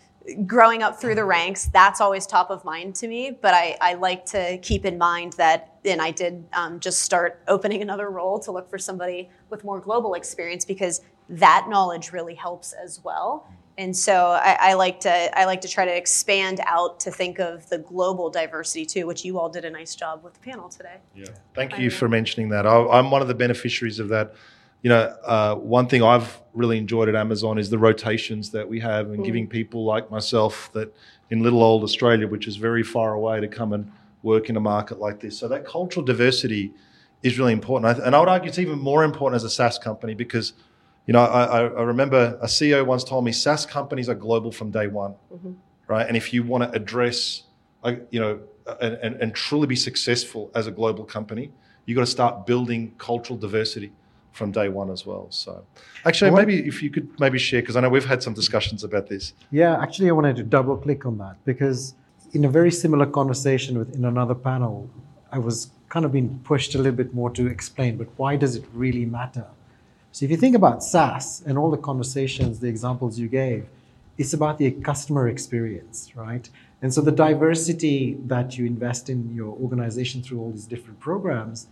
growing up through the ranks, that's always top of mind to me. But I, I like to keep in mind that, and I did um, just start opening another role to look for somebody with more global experience because that knowledge really helps as well. And so I, I, like to I like to try to expand out to think of the global diversity too, which you all did a nice job with the panel today. Yeah, thank you for mentioning that. I, am one of the beneficiaries of that. You know, uh, one thing I've really enjoyed at Amazon is the rotations that we have and mm. giving people like myself that in little old Australia, which is very far away, to come and work in a market like this. So that cultural diversity is really important, and I would argue it's even more important as a SaaS company because you know, I, I, remember a CEO once told me SaaS companies are global from day one, mm-hmm. right? And if you want to address, you know, and, and, and, truly be successful as a global company, you've got to start building cultural diversity from day one as well. So, actually, well, maybe if you could maybe share, because I know we've had some discussions about this. Yeah, actually, I wanted to double click on that because in a very similar conversation with in another panel, I was kind of being pushed a little bit more to explain, but why does it really matter? So if you think about SaaS and all the conversations, the examples you gave, it's about the customer experience, right? And so the diversity that you invest in your organization through all these different programs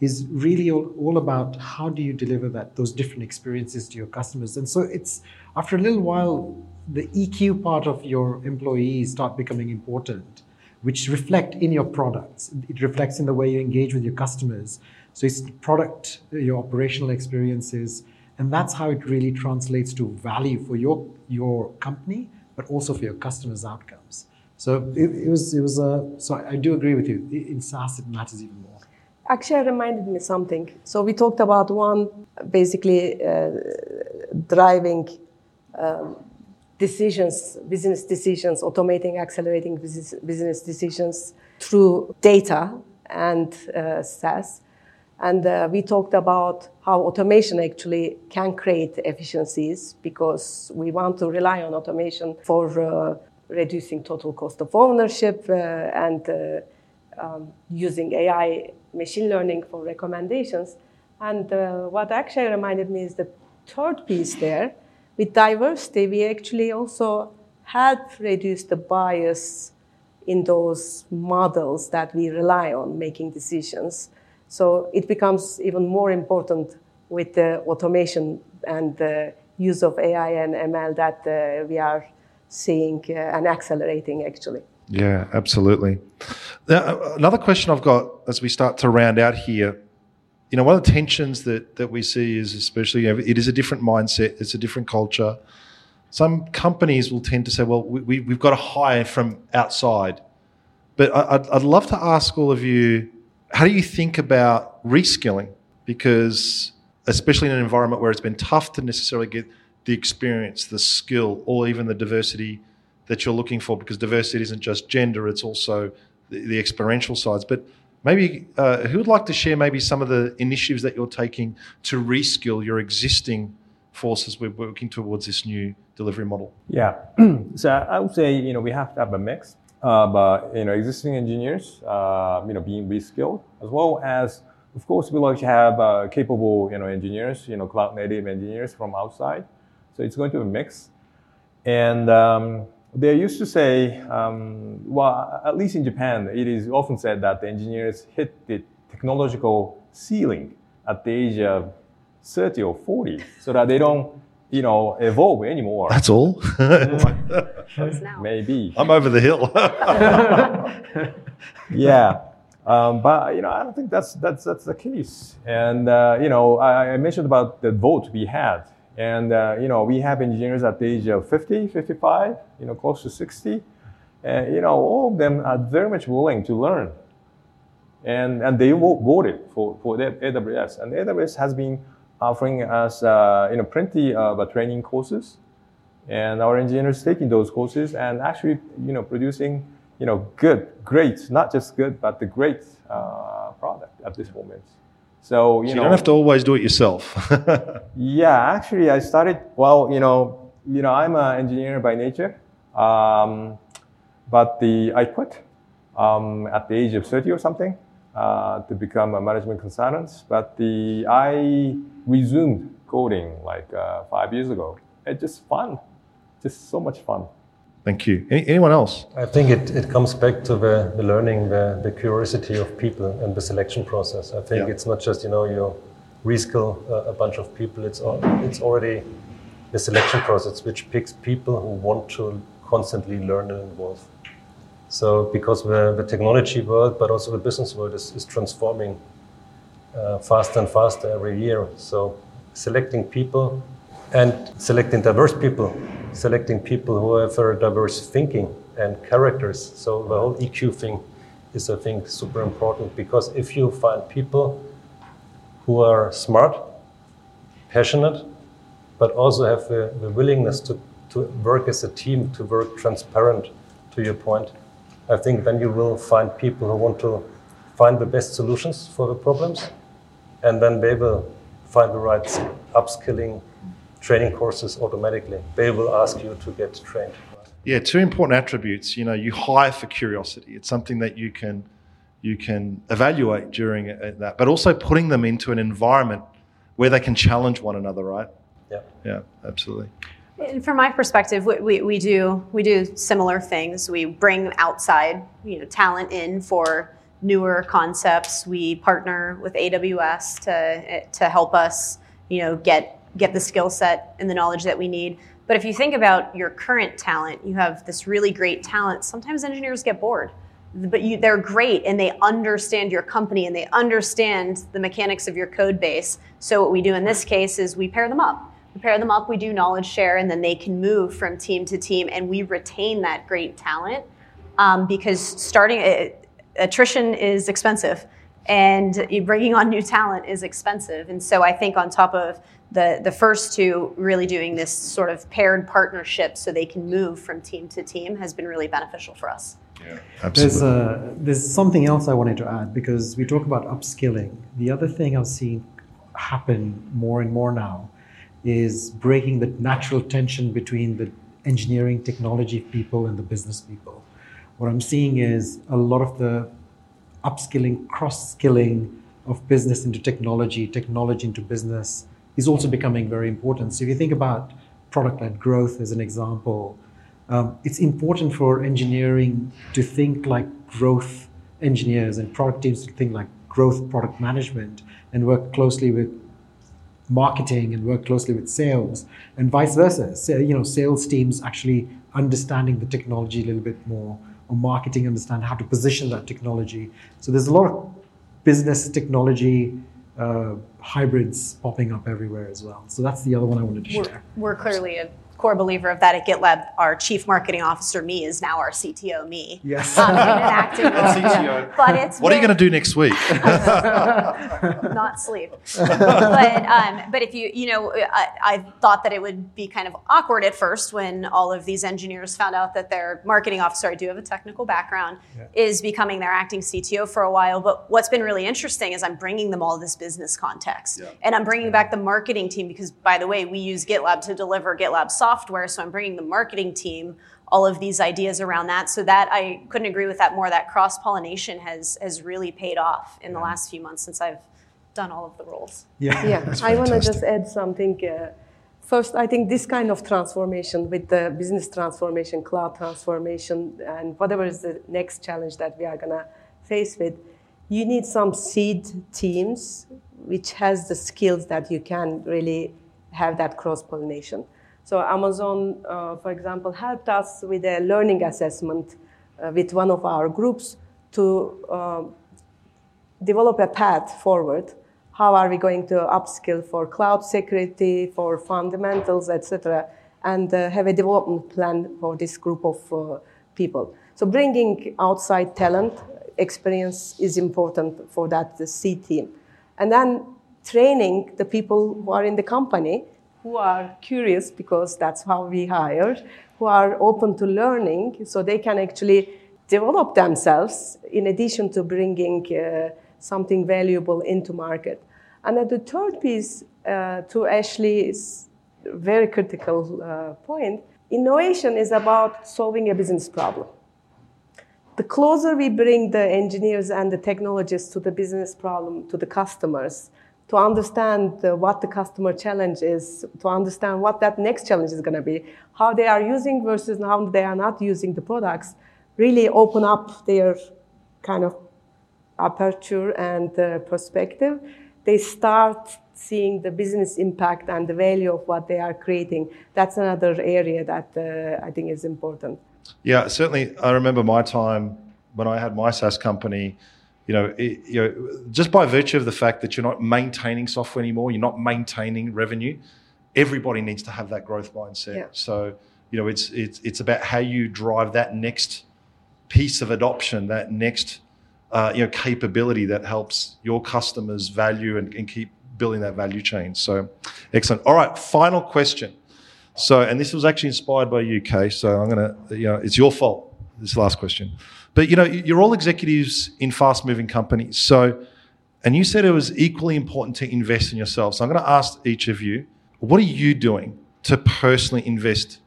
is really all, all, about how do you deliver that those different experiences to your customers. And so it's after a little while, the EQ part of your employees start becoming important, which reflect in your products. It reflects in the way you engage with your customers. So it's product, your operational experiences, and that's how it really translates to value for your your company, but also for your customers' outcomes. So it, it was it was a so I do agree with you. In SaaS, it matters even more. Actually, it reminded me something. So we talked about one basically uh, driving. Um, decisions, business decisions, automating, accelerating business, business decisions through data and uh, SaaS. And uh, we talked about how automation actually can create efficiencies because we want to rely on automation for uh, reducing total cost of ownership uh, and uh, um, using AI machine learning for recommendations. And uh, what actually reminded me is the third piece there. With diversity, we actually also help reduce the bias in those models that we rely on making decisions so it becomes even more important with the automation and the use of AI and ML that uh, we are seeing uh, and accelerating actually. Yeah, absolutely. Now, another question I've got as we start to round out here you know, one of the tensions that that we see is especially you know, it is a different mindset, it's a different culture. Some companies will tend to say, well, we, we, we've got to hire from outside. But I- I'd, I'd love to ask all of you, how do you think about reskilling? Because especially in an environment where it's been tough to necessarily get the experience, the skill, or even the diversity that you're looking for, because diversity isn't just gender, it's also the, the experiential sides. But maybe uh, who would like to share maybe some of the initiatives that you're taking to reskill your existing forces we're working towards this new delivery model? Yeah. so I would say, you know, we have to have a mix uh, you know, existing engineers, uh, you know, being reskilled, as well as, of course, we like to have uh, capable, you know, engineers, you know, cloud native engineers from outside. So it's going to be a mix. And um, they used to say, um, well, at least in Japan, it is often said that the engineers hit the technological ceiling at the age of 30 or 40 so that they don't, you know, evolve anymore. That's all. Maybe. I'm over the hill. yeah. Um, but you know, I don't think that's that's that's the case. And uh, you know, I, I mentioned about the vote we had, and uh, you know, we have engineers at the age of 50, 55, you know, close to 60, and you know, all of them are very much willing to learn, and and they voted for for the AWS, and AWS has been offering us uh, you know plenty of uh, training courses, and our engineers taking those courses and actually you know producing you know, good, great, not just good, but the great uh, product at this moment. So, you So you know, don't have to always do it yourself. yeah, actually, I started. Well, you know, you know, I'm an engineer by nature, um, but the I quit um, at the age of 30 or something uh, to become a management consultant. But the I resumed coding like uh, five years ago. It's just fun, just so much fun. Thank you. Any, anyone else? I think it, it comes back to the, the learning, the, the curiosity of people and the selection process. I think Yeah. it's not just, you know, you reskill a, a bunch of people, it's, it's already the selection process which picks people who want to constantly learn and evolve. So because the, the technology world, but also the business world is, is transforming uh, faster and faster every year. So selecting people and selecting diverse people, selecting people who have very diverse thinking and characters. So the whole EQ thing is, I think, super important because if you find people who are smart, passionate, but also have the, the willingness to, to work as a team, to work transparent, to your point, I think then you will find people who want to find the best solutions for the problems, and then they will find the right upskilling training courses automatically. They will ask you to get trained. Yeah, two important attributes. You know, you hire for curiosity. It's something that you can you can evaluate during uh, that, but also putting them into an environment where they can challenge one another. Right? Yeah. Yeah, absolutely. And from my perspective, we, we, we do we do similar things. We bring outside you know talent in for newer concepts. We partner with AWS to to help us you know get get the skill set and the knowledge that we need. But if you think about your current talent, you have this really great talent. Sometimes engineers get bored, but you, they're great and they understand your company and they understand the mechanics of your code base. So what we do in this case is we pair them up. We pair them up, we do knowledge share, and then they can move from team to team, and we retain that great talent um, because starting uh, attrition is expensive, and bringing on new talent is expensive. And so I think on top of the the first two, really doing this sort of paired partnership so they can move from team to team has been really beneficial for us. Absolutely. There's, uh, there's something else I wanted to add because we talk about upskilling. The other thing I've seen happen more and more now is breaking the natural tension between the engineering technology people and the business people. What I'm seeing is a lot of the upskilling, cross skilling of business into technology, technology into business is also becoming very important. So if you think about product led growth as an example, um, it's important for engineering to think like growth engineers and product teams to think like growth product management and work closely with marketing and work closely with sales and vice versa. So, you know, sales teams actually understanding the technology a little bit more or marketing understand how to position that technology. So there's a lot of business technology uh, hybrids popping up everywhere as well. So that's the other one I wanted to We're, share. we're clearly a core believer of that at GitLab. Our chief marketing officer, me, is now our CTO, me. Yes. Um, in an acting role. CTO. But it's What are you going to do next week? not sleep. but um, but if you you know I, I thought that it would be kind of awkward at first when all of these engineers found out that their marketing officer, I do have a technical background, is becoming their acting CTO for a while. But what's been really interesting is I'm bringing them all this business context, and I'm bringing back the marketing team because by the way we use GitLab to deliver GitLab software, so I'm bringing the marketing team all of these ideas around that. So that I couldn't agree with that more. That cross pollination has has really paid off in the last few months since I've done all of the roles. Yeah. Yeah, I want to just add something. Uh, first, I think this kind of transformation with the business transformation, cloud transformation, and whatever is the next challenge that we are going to face with, you need some seed teams which has the skills that you can really have that cross pollination. So Amazon, uh, for example, helped us with a learning assessment uh, with one of our groups to uh, develop a path forward. How are we going to upskill for cloud security, for fundamentals, etc., and uh, have a development plan for this group of uh, people. So bringing outside talent experience is important for that C team, and then training the people who are in the company who are curious because that's how we hire, who are open to learning, so they can actually develop themselves in addition to bringing uh, something valuable into market. And then the third piece, uh, to Ashley's very critical uh, point, innovation is about solving a business problem. The closer we bring the engineers and the technologists to the business problem, to the customers, to understand what the customer challenge is, to understand what that next challenge is going to be, how they are using versus how they are not using the products, really open up their kind of aperture and uh, perspective. They start seeing the business impact and the value of what they are creating. That's another area that uh, I think is important. Yeah, certainly. I remember my time when I had my SaaS company. You know, it, you know, just by virtue of the fact that you're not maintaining software anymore, you're not maintaining revenue. Everybody needs to have that growth mindset. Yeah. So, you know, it's it's it's about how you drive that next piece of adoption, that next uh, you know capability that helps your customers value and, and keep building that value chain. So, excellent. All right, final question. So, and this was actually inspired by UK. So I'm gonna, you know, it's your fault. This last question, but you know, you're all executives in fast-moving companies. So, and you said it was equally important to invest in yourself. So I'm going to ask each of you, what are you doing to personally invest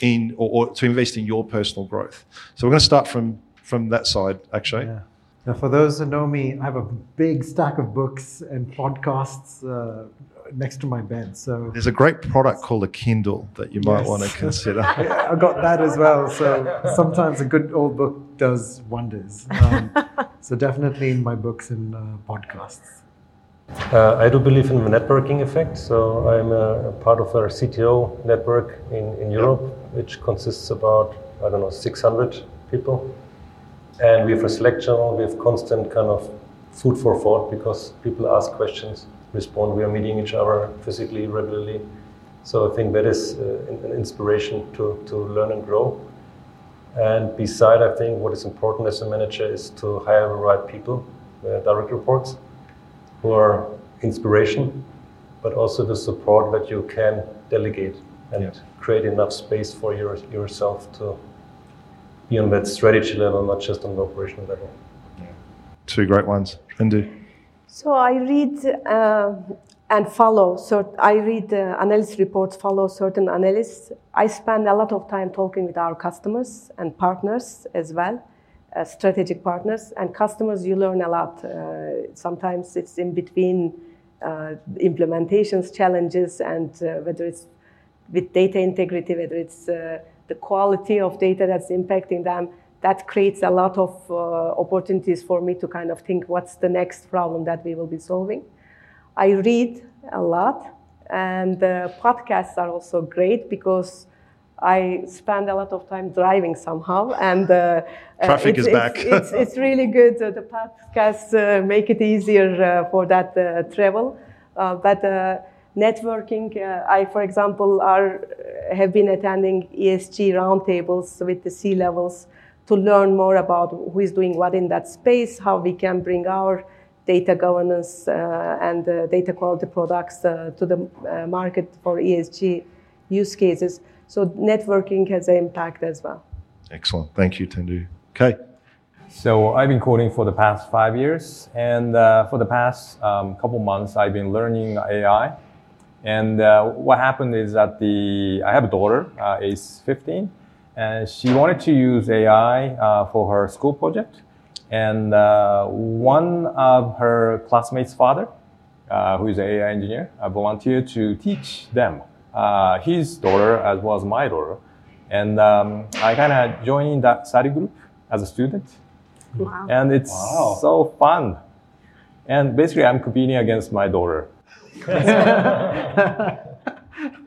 in, or, or to invest in your personal growth? So we're going to start from from that side, actually. Yeah. Now, for those who know me, I have a big stack of books and podcasts uh, next to my bed. So There's a great product called a Kindle that you might Yes. want to consider. I got that as well. So sometimes a good old book does wonders. Um, so definitely in my books and uh, podcasts. Uh, I do believe in the networking effect. So I'm a, a part of our CTO network in, in Europe, which consists about, I don't know, 600 people. And we have a Slack channel, we have constant kind of food for thought because people ask questions, respond. We are meeting each other physically regularly. So I think that is uh, an inspiration to, to learn and grow. And beside, I think what is important as a manager is to hire the right people, uh, direct reports, who are inspiration, but also the support that you can delegate and Yes. create enough space for your, yourself to be on that strategy level, not just on the operational level. Two great ones. Tendu. So I read uh, and follow. So I read uh, analyst reports, follow certain analysts. I spend a lot of time talking with our customers and partners as well, uh, strategic partners. And customers, you learn a lot. Uh, sometimes it's in between uh, implementations, challenges, and uh, whether it's with data integrity, whether it's the quality of data that's impacting them, that creates a lot of uh, opportunities for me to kind of think what's the next problem that we will be solving. I read a lot, and uh, podcasts are also great because I spend a lot of time driving somehow, and uh, traffic it's, is back. It's, it's, it's, really good. Uh, the podcasts uh, make it easier uh, for that uh, travel, uh, but networking. I, for example, are have been attending ESG roundtables with the C levels to learn more about who is doing what in that space, how we can bring our data governance and data quality products to the market for ESG use cases. So networking has an impact as well. Excellent. Thank you, Tendu. Okay. So I've been coding for the past five years, and uh, for the past um, couple months, I've been learning AI. And uh, what happened is that the I have a daughter, uh, age 15, and she wanted to use AI uh, for her school project. And uh, one of her classmates' father, uh, who is an AI engineer, volunteered to teach them uh, his daughter as well as my daughter. And um, I kind of joined that study group as a student. Wow. And it's wow. so fun. And basically, I'm competing against my daughter.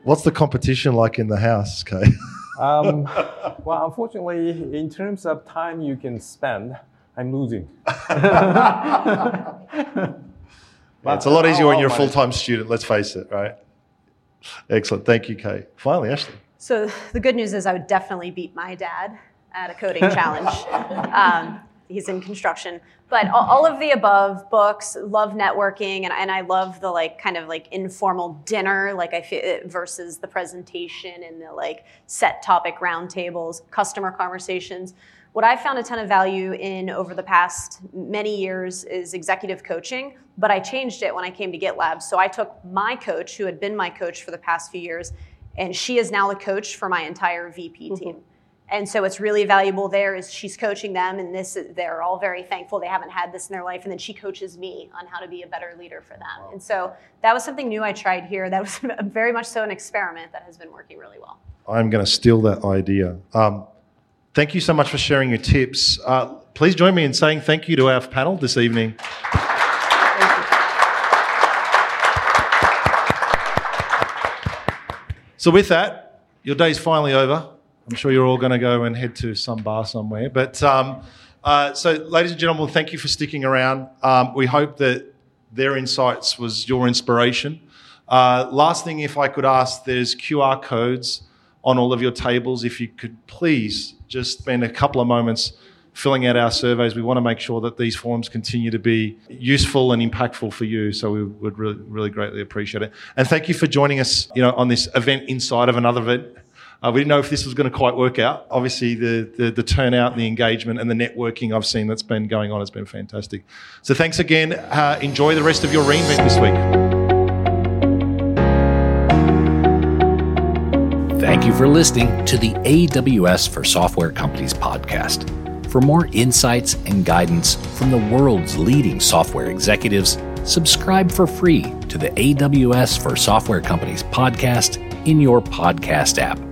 What's the competition like in the house, Kay? um, well, unfortunately, in terms of time you can spend, I'm losing. yeah, it's a lot easier when you're a full time student, let's face it, right? Excellent. Thank you, Kay. Finally, Ashley. So the good news is I would definitely beat my dad at a coding challenge. Um, he's in construction. But all, of the above books, love networking, and, and I love the like kind of like informal dinner, like I feel versus the presentation and the like set topic roundtables, customer conversations. What I've found a ton of value in over the past many years is executive coaching, but I changed it when I came to GitLab. So I took my coach, who had been my coach for the past few years, and she is now the coach for my entire VP mm-hmm. And so what's really valuable there is she's coaching them and this they're all very thankful they haven't had this in their life and then she coaches me on how to be a better leader for them. Wow. And so that was something new I tried here. That was very much so an experiment that has been working really well. I'm going to steal that idea. Um, Thank you so much for sharing your tips. Uh, please join me in saying thank you to our panel this evening. So, with that, your day's finally over. I'm sure you're all going to go and head to some bar somewhere. But um, uh, so, ladies and gentlemen, thank you for sticking around. Um, we hope that their insights was your inspiration. Uh, last thing, if I could ask, there's QR codes on all of your tables. If you could please just spend a couple of moments filling out our surveys. We want to make sure that these forums continue to be useful and impactful for you. So we would really, really greatly appreciate it. And thank you for joining us, you know, on this event inside of another event. Uh, we didn't know if this was going to quite work out. Obviously, the, the, the turnout, the engagement, and the networking I've seen that's been going on has been fantastic. So thanks again. Uh, enjoy the rest of your re:Invent this week. Thank you for listening to the AWS for Software Companies podcast. For more insights and guidance from the world's leading software executives, subscribe for free to the AWS for Software Companies podcast in your podcast app.